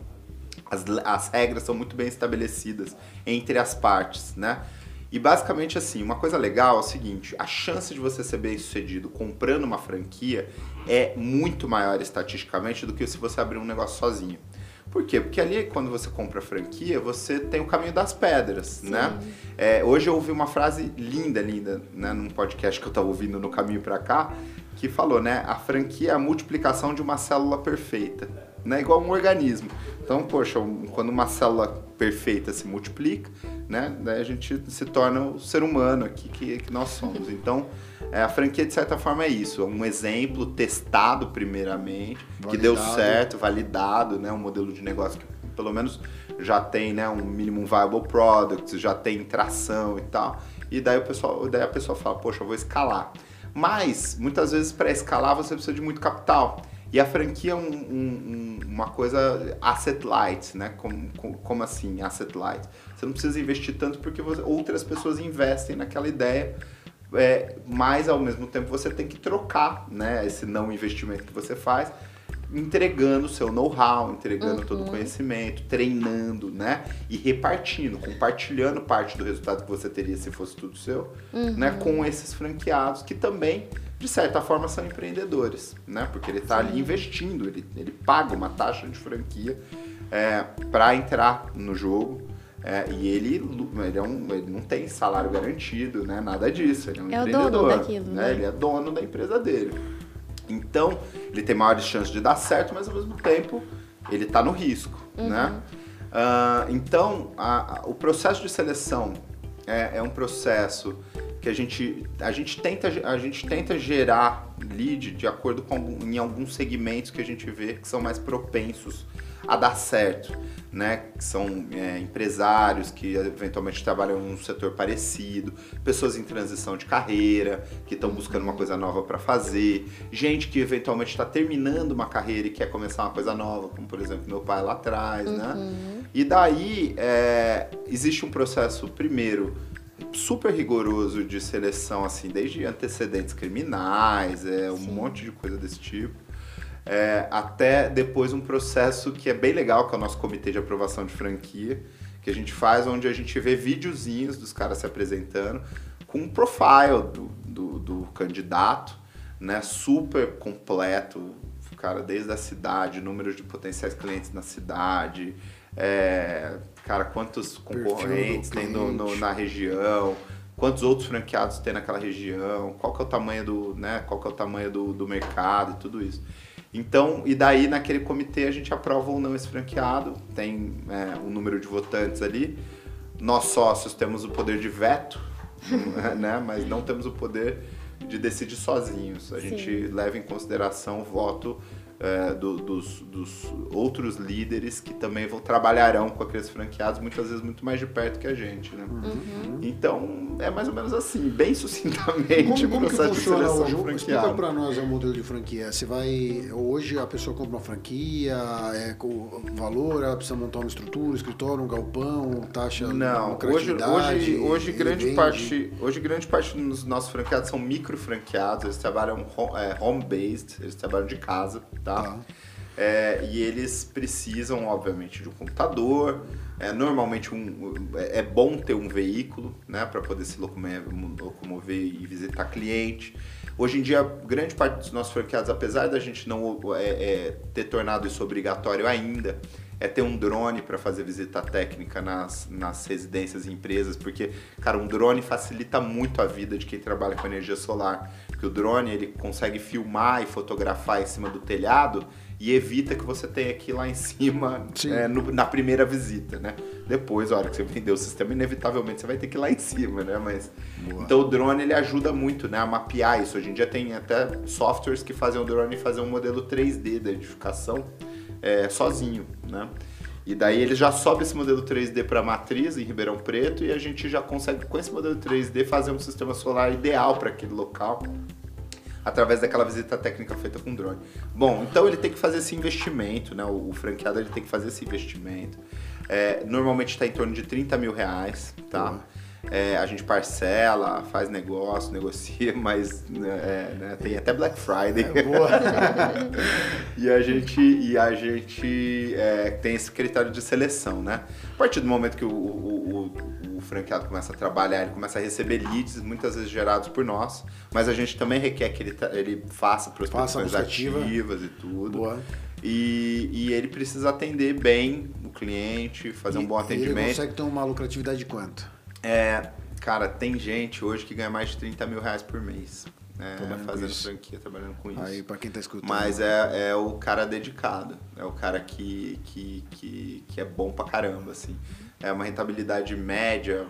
as, as regras são muito bem estabelecidas entre as partes, né? E basicamente assim, uma coisa legal é o seguinte, a chance de você ser bem sucedido comprando uma franquia é muito maior estatisticamente do que se você abrir um negócio sozinho. Por quê? Porque ali, quando você compra a franquia, você tem o caminho das pedras, né? É, hoje eu ouvi uma frase linda, linda, né, num podcast que eu tava ouvindo no caminho pra cá, que falou, né? A franquia é a multiplicação de uma célula perfeita, né? Igual um organismo. Então, poxa, quando uma célula perfeita se multiplica, né? Daí a gente se torna o ser humano aqui que, que nós somos. Então, é, a franquia, de certa forma, é isso. É um exemplo testado primeiramente, que deu Validado. certo, validado, né? Um modelo de negócio que pelo menos já tem né, um minimum viable product, já tem tração e tal. E daí, o pessoal, daí a pessoa fala, poxa, eu vou escalar. Mas, muitas vezes, para escalar, você precisa de muito capital. E a franquia é um, um, uma coisa asset light, né? Como, como assim asset light? Você não precisa investir tanto porque você, outras pessoas investem naquela ideia, é, mas ao mesmo tempo você tem que trocar né, esse não investimento que você faz entregando seu know-how, entregando uhum. todo o conhecimento, treinando, né? E repartindo, compartilhando parte do resultado que você teria se fosse tudo seu, uhum. né? Com esses franqueados que também, de certa forma, são empreendedores, né? Porque ele está ali investindo, ele, ele paga uma taxa de franquia é, para entrar no jogo. É, e ele, ele, é um, ele não tem salário garantido, né? Nada disso. Ele é um é empreendedor. O dono daquilo, né? né? Ele é dono da empresa dele. Então, ele tem maiores chances de dar certo, mas ao mesmo tempo ele está no risco, uhum. né? Uh, então, a, a, o processo de seleção é, é, um processo que a gente, a, gente tenta, a gente tenta gerar lead de acordo com em alguns segmentos que a gente vê que são mais propensos a dar certo, né? Que são é, empresários que eventualmente trabalham em um setor parecido, pessoas em transição de carreira, que estão buscando uma coisa nova para fazer, gente que eventualmente está terminando uma carreira e quer começar uma coisa nova, como por exemplo meu pai lá atrás, né? uhum. né? E daí é, existe um processo primeiro super rigoroso de seleção, assim, desde antecedentes criminais, é um Sim. monte de coisa desse tipo é, até depois um processo que é bem legal, que é o nosso comitê de aprovação de franquia, que a gente faz onde a gente vê videozinhos dos caras se apresentando com um profile do, do, do candidato, né, super completo, cara, desde a cidade, número de potenciais clientes na cidade, é, cara, quantos concorrentes tem no, no, na região, quantos outros franqueados tem naquela região, qual que é o tamanho do, né, qual que é o tamanho do, do mercado e tudo isso. Então, e daí naquele comitê a gente aprova ou não esse franqueado, tem é, um número de votantes ali. Nós sócios temos o poder de veto, né? mas não temos o poder de decidir sozinhos. A Sim. gente leva em consideração o voto é, do, dos, dos, outros líderes que também vão, trabalharão com aqueles franqueados, muitas vezes muito mais de perto que a gente, né? Uhum. Então, é mais ou menos assim, bem sucintamente como, como o processo que funciona de seleção hoje? Explica para nós o modelo de franquia. Você vai, hoje a pessoa compra uma franquia, é, com valor, ela precisa montar uma estrutura, um escritório, um galpão, taxa Não, hoje, hoje, hoje grande parte, hoje grande parte dos nossos franqueados são micro franqueados, eles trabalham é, home-based, eles trabalham de casa, tá? Tá? tá. É, e eles precisam, obviamente, de um computador. É, normalmente um, é, é bom ter um veículo né, para poder se locomover, locomover, e visitar cliente. Hoje em dia, grande parte dos nossos franqueados, apesar da gente não é, é, ter tornado isso obrigatório ainda, é ter um drone para fazer visita técnica nas, nas residências e empresas, porque, cara, um drone facilita muito a vida de quem trabalha com energia solar. Porque o drone ele consegue filmar e fotografar em cima do telhado e evita que você tenha que ir lá em cima é, no, na primeira visita, né? Depois, a hora que você vender o sistema, inevitavelmente você vai ter que ir lá em cima, né? Mas Boa. então o drone ele ajuda muito, né, a mapear isso. Hoje em dia tem até softwares que fazem o drone fazer um modelo 3D da edificação é, sozinho, né? E daí ele já sobe esse modelo 3D para a matriz em Ribeirão Preto e a gente já consegue com esse modelo 3D fazer um sistema solar ideal para aquele local através daquela visita técnica feita com drone. Bom, então ele tem que fazer esse investimento, né? O, o franqueado ele tem que fazer esse investimento. É, normalmente está em torno de 30 mil reais, tá? Uhum. É, a gente parcela, faz negócio, negocia, mas né, é, né, tem até Black Friday. É, boa. e a gente, e a gente é, tem esse critério de seleção, né? A partir do momento que o, o, o, o, franqueado começa a trabalhar, ele começa a receber leads, muitas vezes gerados por nós, mas a gente também requer que ele, ele faça prospecções ativas e tudo. Boa. E, e, ele precisa atender bem o cliente, fazer e, um bom atendimento. Ele consegue ter uma lucratividade de quanto? É, cara, tem gente hoje que ganha mais de 30 mil reais por mês. Né, fazendo franquia, trabalhando com isso. Aí, pra quem tá escutando. Mas é, é o cara dedicado. É o cara que, que, que, que é bom pra caramba, assim. É uma rentabilidade média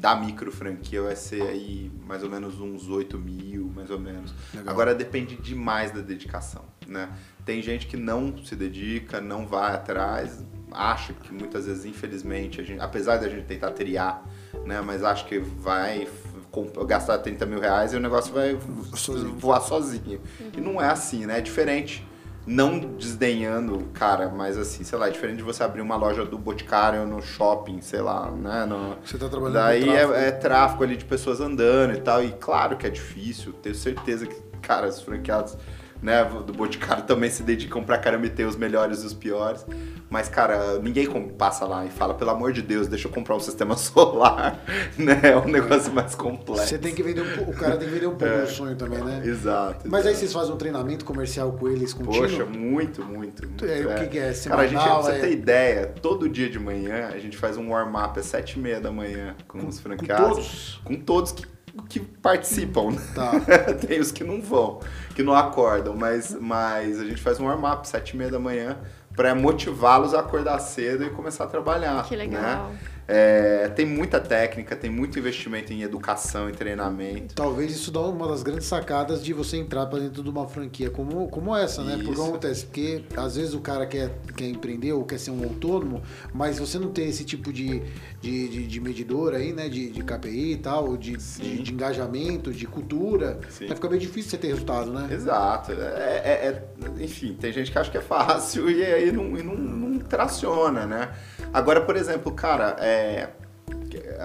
da micro franquia vai ser aí mais ou menos uns 8 mil, mais ou menos. Legal. Agora depende demais da dedicação, né? Tem gente que não se dedica, não vai atrás, acha que muitas vezes, infelizmente, a gente, apesar da gente tentar triar né? Mas acho que vai gastar 30 mil reais e o negócio vai sozinho. voar sozinho. Uhum. E não é assim, né? É diferente não desdenhando, cara, mas assim, sei lá, é diferente de você abrir uma loja do Boticário no shopping, sei lá, né? No... Você tá trabalhando Daí com tráfego. é, é tráfego ali de pessoas andando e tal. E claro que é difícil, tenho certeza que, cara, os franqueados né, do Boticário também se dedicam pra caramba e ter os melhores e os piores. Mas, cara, ninguém com- passa lá e fala, pelo amor de Deus, deixa eu comprar um sistema solar, né? É um negócio mais complexo. Você tem que vender um o cara tem que vender um pouco do sonho também, né? Exato. Mas aí exato. vocês fazem um treinamento comercial com eles contínuo? Poxa, muito, muito. muito É, o que que é? Cara, a gente, pra Semanal, você é? ter ideia, todo dia de manhã a gente faz um warm-up às sete e meia da manhã com, os com franqueados. todos? Com todos que, que participam. né? Tá. Tem os que não vão, que não acordam, mas, mas a gente faz um warm-up sete e meia da manhã para motivá-los a acordar cedo e começar a trabalhar. Que legal. Né? É, tem muita técnica, tem muito investimento em educação e treinamento. Talvez isso dá uma das grandes sacadas de você entrar para dentro de uma franquia como, como essa, né? Porque acontece? Porque às vezes o cara quer, quer empreender ou quer ser um autônomo, mas você não tem esse tipo de, de, de, de medidor aí, né? De, de KPI e tal, de, de, de engajamento, de cultura. Sim. Vai ficar bem difícil você ter resultado, né? Exato. É, é- é- enfim, tem gente que acha que é fácil e aí não, e não, não traciona, né? Agora, por exemplo, cara, é,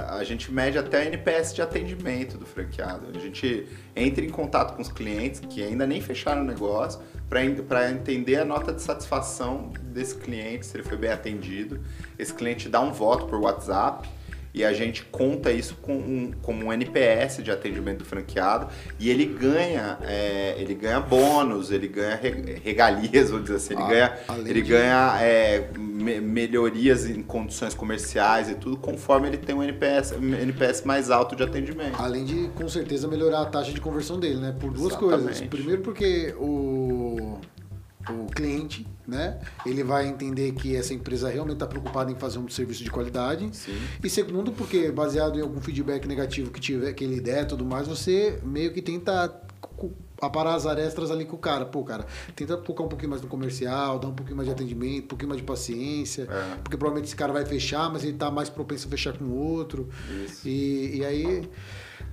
a gente mede até NPS de atendimento do franqueado. A gente entra em contato com os clientes que ainda nem fecharam o negócio para entender a nota de satisfação desse cliente, se ele foi bem atendido. Esse cliente dá um voto por WhatsApp e a gente conta isso com um, como um NPS de atendimento do franqueado e ele ganha é, ele ganha bônus, ele ganha re- regalias, vou dizer assim, ele Ah, ganha, ele de- ganha é, me- melhorias em condições comerciais e tudo conforme ele tem um NPS, NPS mais alto de atendimento. Além de, com certeza, melhorar a taxa de conversão dele, né? Por duas Exatamente. coisas. Primeiro porque o, o cliente, né? Ele vai entender que essa empresa realmente está preocupada em fazer um serviço de qualidade. Sim. E segundo porque, baseado em algum feedback negativo que, tiver, que ele der e tudo mais, você meio que tenta aparar as arestas ali com o cara. Pô, cara, tenta focar um pouquinho mais no comercial, dar um pouquinho mais de atendimento, um pouquinho mais de paciência. É. Porque provavelmente esse cara vai fechar, mas ele tá mais propenso a fechar com o outro. Isso. E, e aí.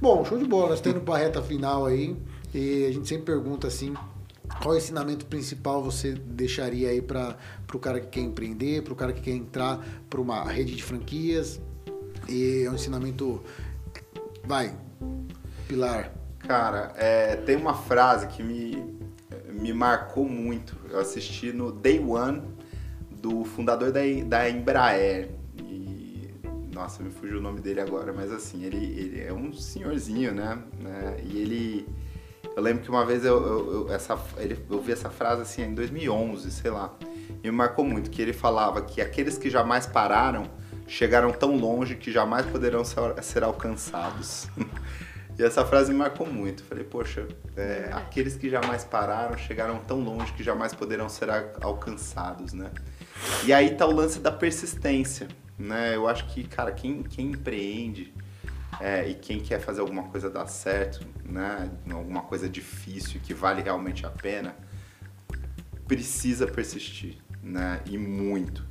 Bom, show de bola. Nós estamos indo pra reta final aí. E a gente sempre pergunta assim. Qual ensinamento principal você deixaria aí para o cara que quer empreender, para o cara que quer entrar para uma rede de franquias? E é um ensinamento. Vai, pilar. Cara, é, tem uma frase que me, me marcou muito. Eu assisti no Day One do fundador da, da Embraer. E, nossa, me fugiu o nome dele agora, mas assim, ele, ele é um senhorzinho, né? né? E ele. Eu lembro que uma vez eu, eu, eu- essa, ele, eu vi essa frase assim em 2011, sei lá. E me marcou muito, que ele falava que aqueles que jamais pararam chegaram tão longe que jamais poderão ser, ser alcançados. E essa frase me marcou muito. Falei, poxa, é, aqueles que jamais pararam chegaram tão longe que jamais poderão ser alcançados, né? E aí tá o lance da persistência, né? Eu acho que, cara, quem, quem empreende é, e quem quer fazer alguma coisa dar certo, né? Alguma coisa difícil que vale realmente a pena, precisa persistir, né? E muito.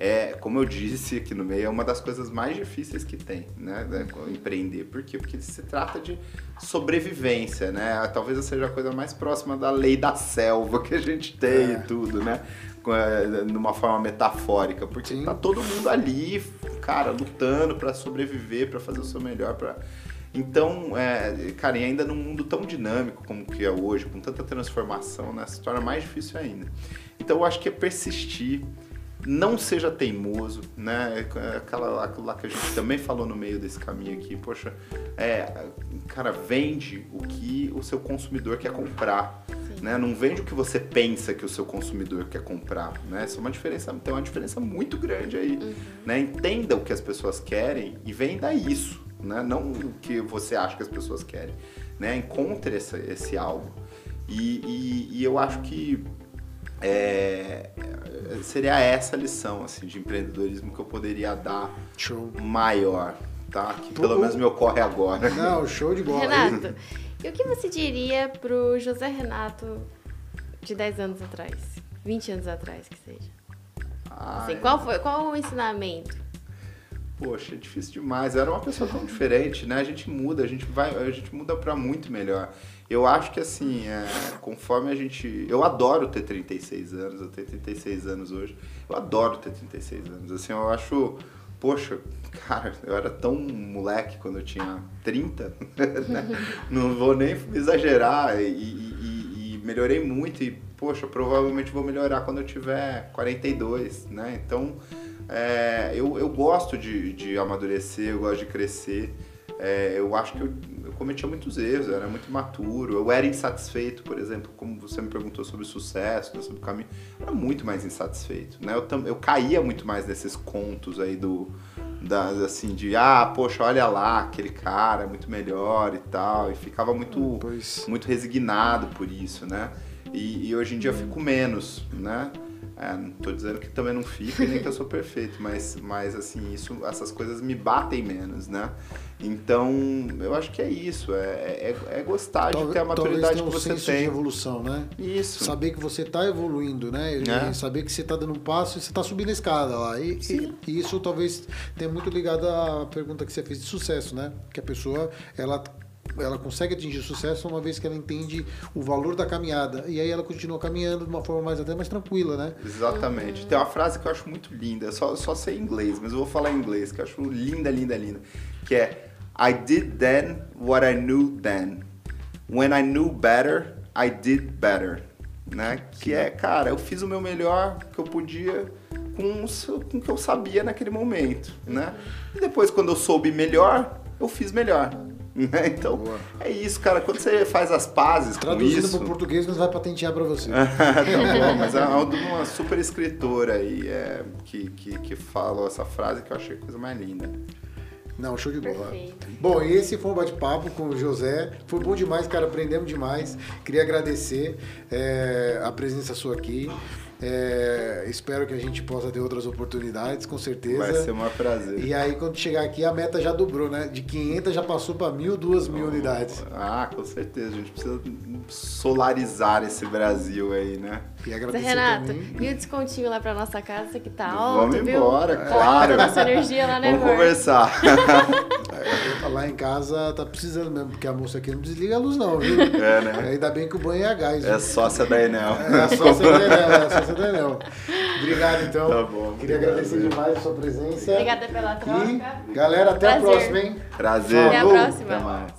É, como eu disse aqui no meio, é uma das coisas mais difíceis que tem, né? né, Empreender. Por quê? Porque se trata de sobrevivência, né? Talvez seja a coisa mais próxima da lei da selva que a gente tem É. e tudo, né? É, Numa forma metafórica. Porque Sim. tá todo mundo ali, cara, lutando para sobreviver, para fazer o seu melhor, para então, é, cara, e ainda num mundo tão dinâmico como que é hoje, com tanta transformação, né, se torna mais difícil ainda. Então, eu acho que é persistir, não seja teimoso, né? É Aquela, aquilo lá que a gente também falou no meio desse caminho aqui, poxa, é, cara, vende o que o seu consumidor quer comprar. Né? Não vende o que você pensa que o seu consumidor quer comprar, né? Isso é uma diferença, tem uma diferença muito grande aí, né? Entenda o que as pessoas querem e venda isso, né? Não o que você acha que as pessoas querem, né? Encontre esse, esse algo. E, e- e eu acho que é, seria essa a lição assim, de empreendedorismo que eu poderia dar Show. maior, tá? Que pelo menos me ocorre agora. Não, show de bola. Renato, e o que você diria pro José Renato de 10 anos atrás? 20 anos atrás, que seja. Assim, qual foi qual o ensinamento? poxa, é difícil demais. Era uma pessoa tão diferente, né? A gente muda, a gente vai, a gente muda para muito melhor. Eu acho que assim, é, conforme a gente. Eu adoro ter 36 anos, eu tenho 36 anos hoje. Eu adoro ter 36 anos. Assim, eu acho. Poxa, cara, eu era tão moleque quando eu tinha 30, né? Não vou nem exagerar. E, e, e, melhorei muito. E, poxa, provavelmente vou melhorar quando eu tiver 42, né? Então, é, eu, eu gosto de, de amadurecer, eu gosto de crescer. É, eu acho que eu, eu, cometia muitos erros, eu era muito maturo, eu era insatisfeito, por exemplo, como você me perguntou sobre sucesso, né, sobre o caminho, eu era muito mais insatisfeito, né? Eu, eu caía muito mais nesses contos aí do, da, assim, de, ah, poxa, olha lá, aquele cara é muito melhor e tal, e ficava muito, muito resignado por isso, né? E, e hoje em dia eu fico menos, né? É, não tô dizendo que também não fica nem que eu sou perfeito, mas, mas assim, isso, essas coisas me batem menos, né? Então, eu acho que é isso, é, é, é gostar talvez, de ter a maturidade que você tem. de evolução, né? Isso. Saber que você está evoluindo, né? É. saber que você está dando um passo e você está subindo a escada lá. E, e, e, isso talvez tenha muito ligado à pergunta que você fez de sucesso, né? Que a pessoa, ela ela consegue atingir sucesso uma vez que ela entende o valor da caminhada. E aí ela continua caminhando de uma forma mais até mais tranquila, né? Exatamente. Tem uma frase que eu acho muito linda, só, só sei inglês, mas eu vou falar em inglês, que eu acho linda, linda, linda. Que é I did then what I knew then. When I knew better, I did better. Né? Que é, cara, eu fiz o meu melhor que eu podia com, com o que eu sabia naquele momento, né? E depois, quando eu soube melhor, eu fiz melhor. Né? Então, Boa. é isso, cara. Quando você faz as pazes Traduzindo com isso... Traduzindo para português, nós vai patentear para você. tá bom, mas é uma super escritora aí é, que, que, que falou essa frase que eu achei a coisa mais linda. Não, show de bola. Perfeito. Bom, esse foi um bate-papo com o José. Foi bom demais, cara. Aprendemos demais. Queria agradecer é, a presença sua aqui. É, espero que a gente possa ter outras oportunidades, com certeza. Vai ser um prazer. E aí, quando chegar aqui, a meta já dobrou, né? De 500 já passou para mil, duas mil oh, unidades. Ah, com certeza. A gente precisa solarizar esse Brasil aí, né? E agradecer Zé Renato, também. e o descontinho lá para nossa casa que tá alto, Vamos viu? embora, claro. Nossa energia lá, né, Vamos amor? conversar. lá em casa tá precisando mesmo, porque a moça aqui não desliga a luz não, viu? É, né? Ainda bem que o banho é a gás. É sócia da Enel. É a sócia da Enel, é a sócia da Enel. Obrigado, então. Tá bom. Queria agradecer demais a sua presença. Obrigada pela troca. E, galera, até Prazer. a próxima, hein? Prazer. Até a próxima. Até mais.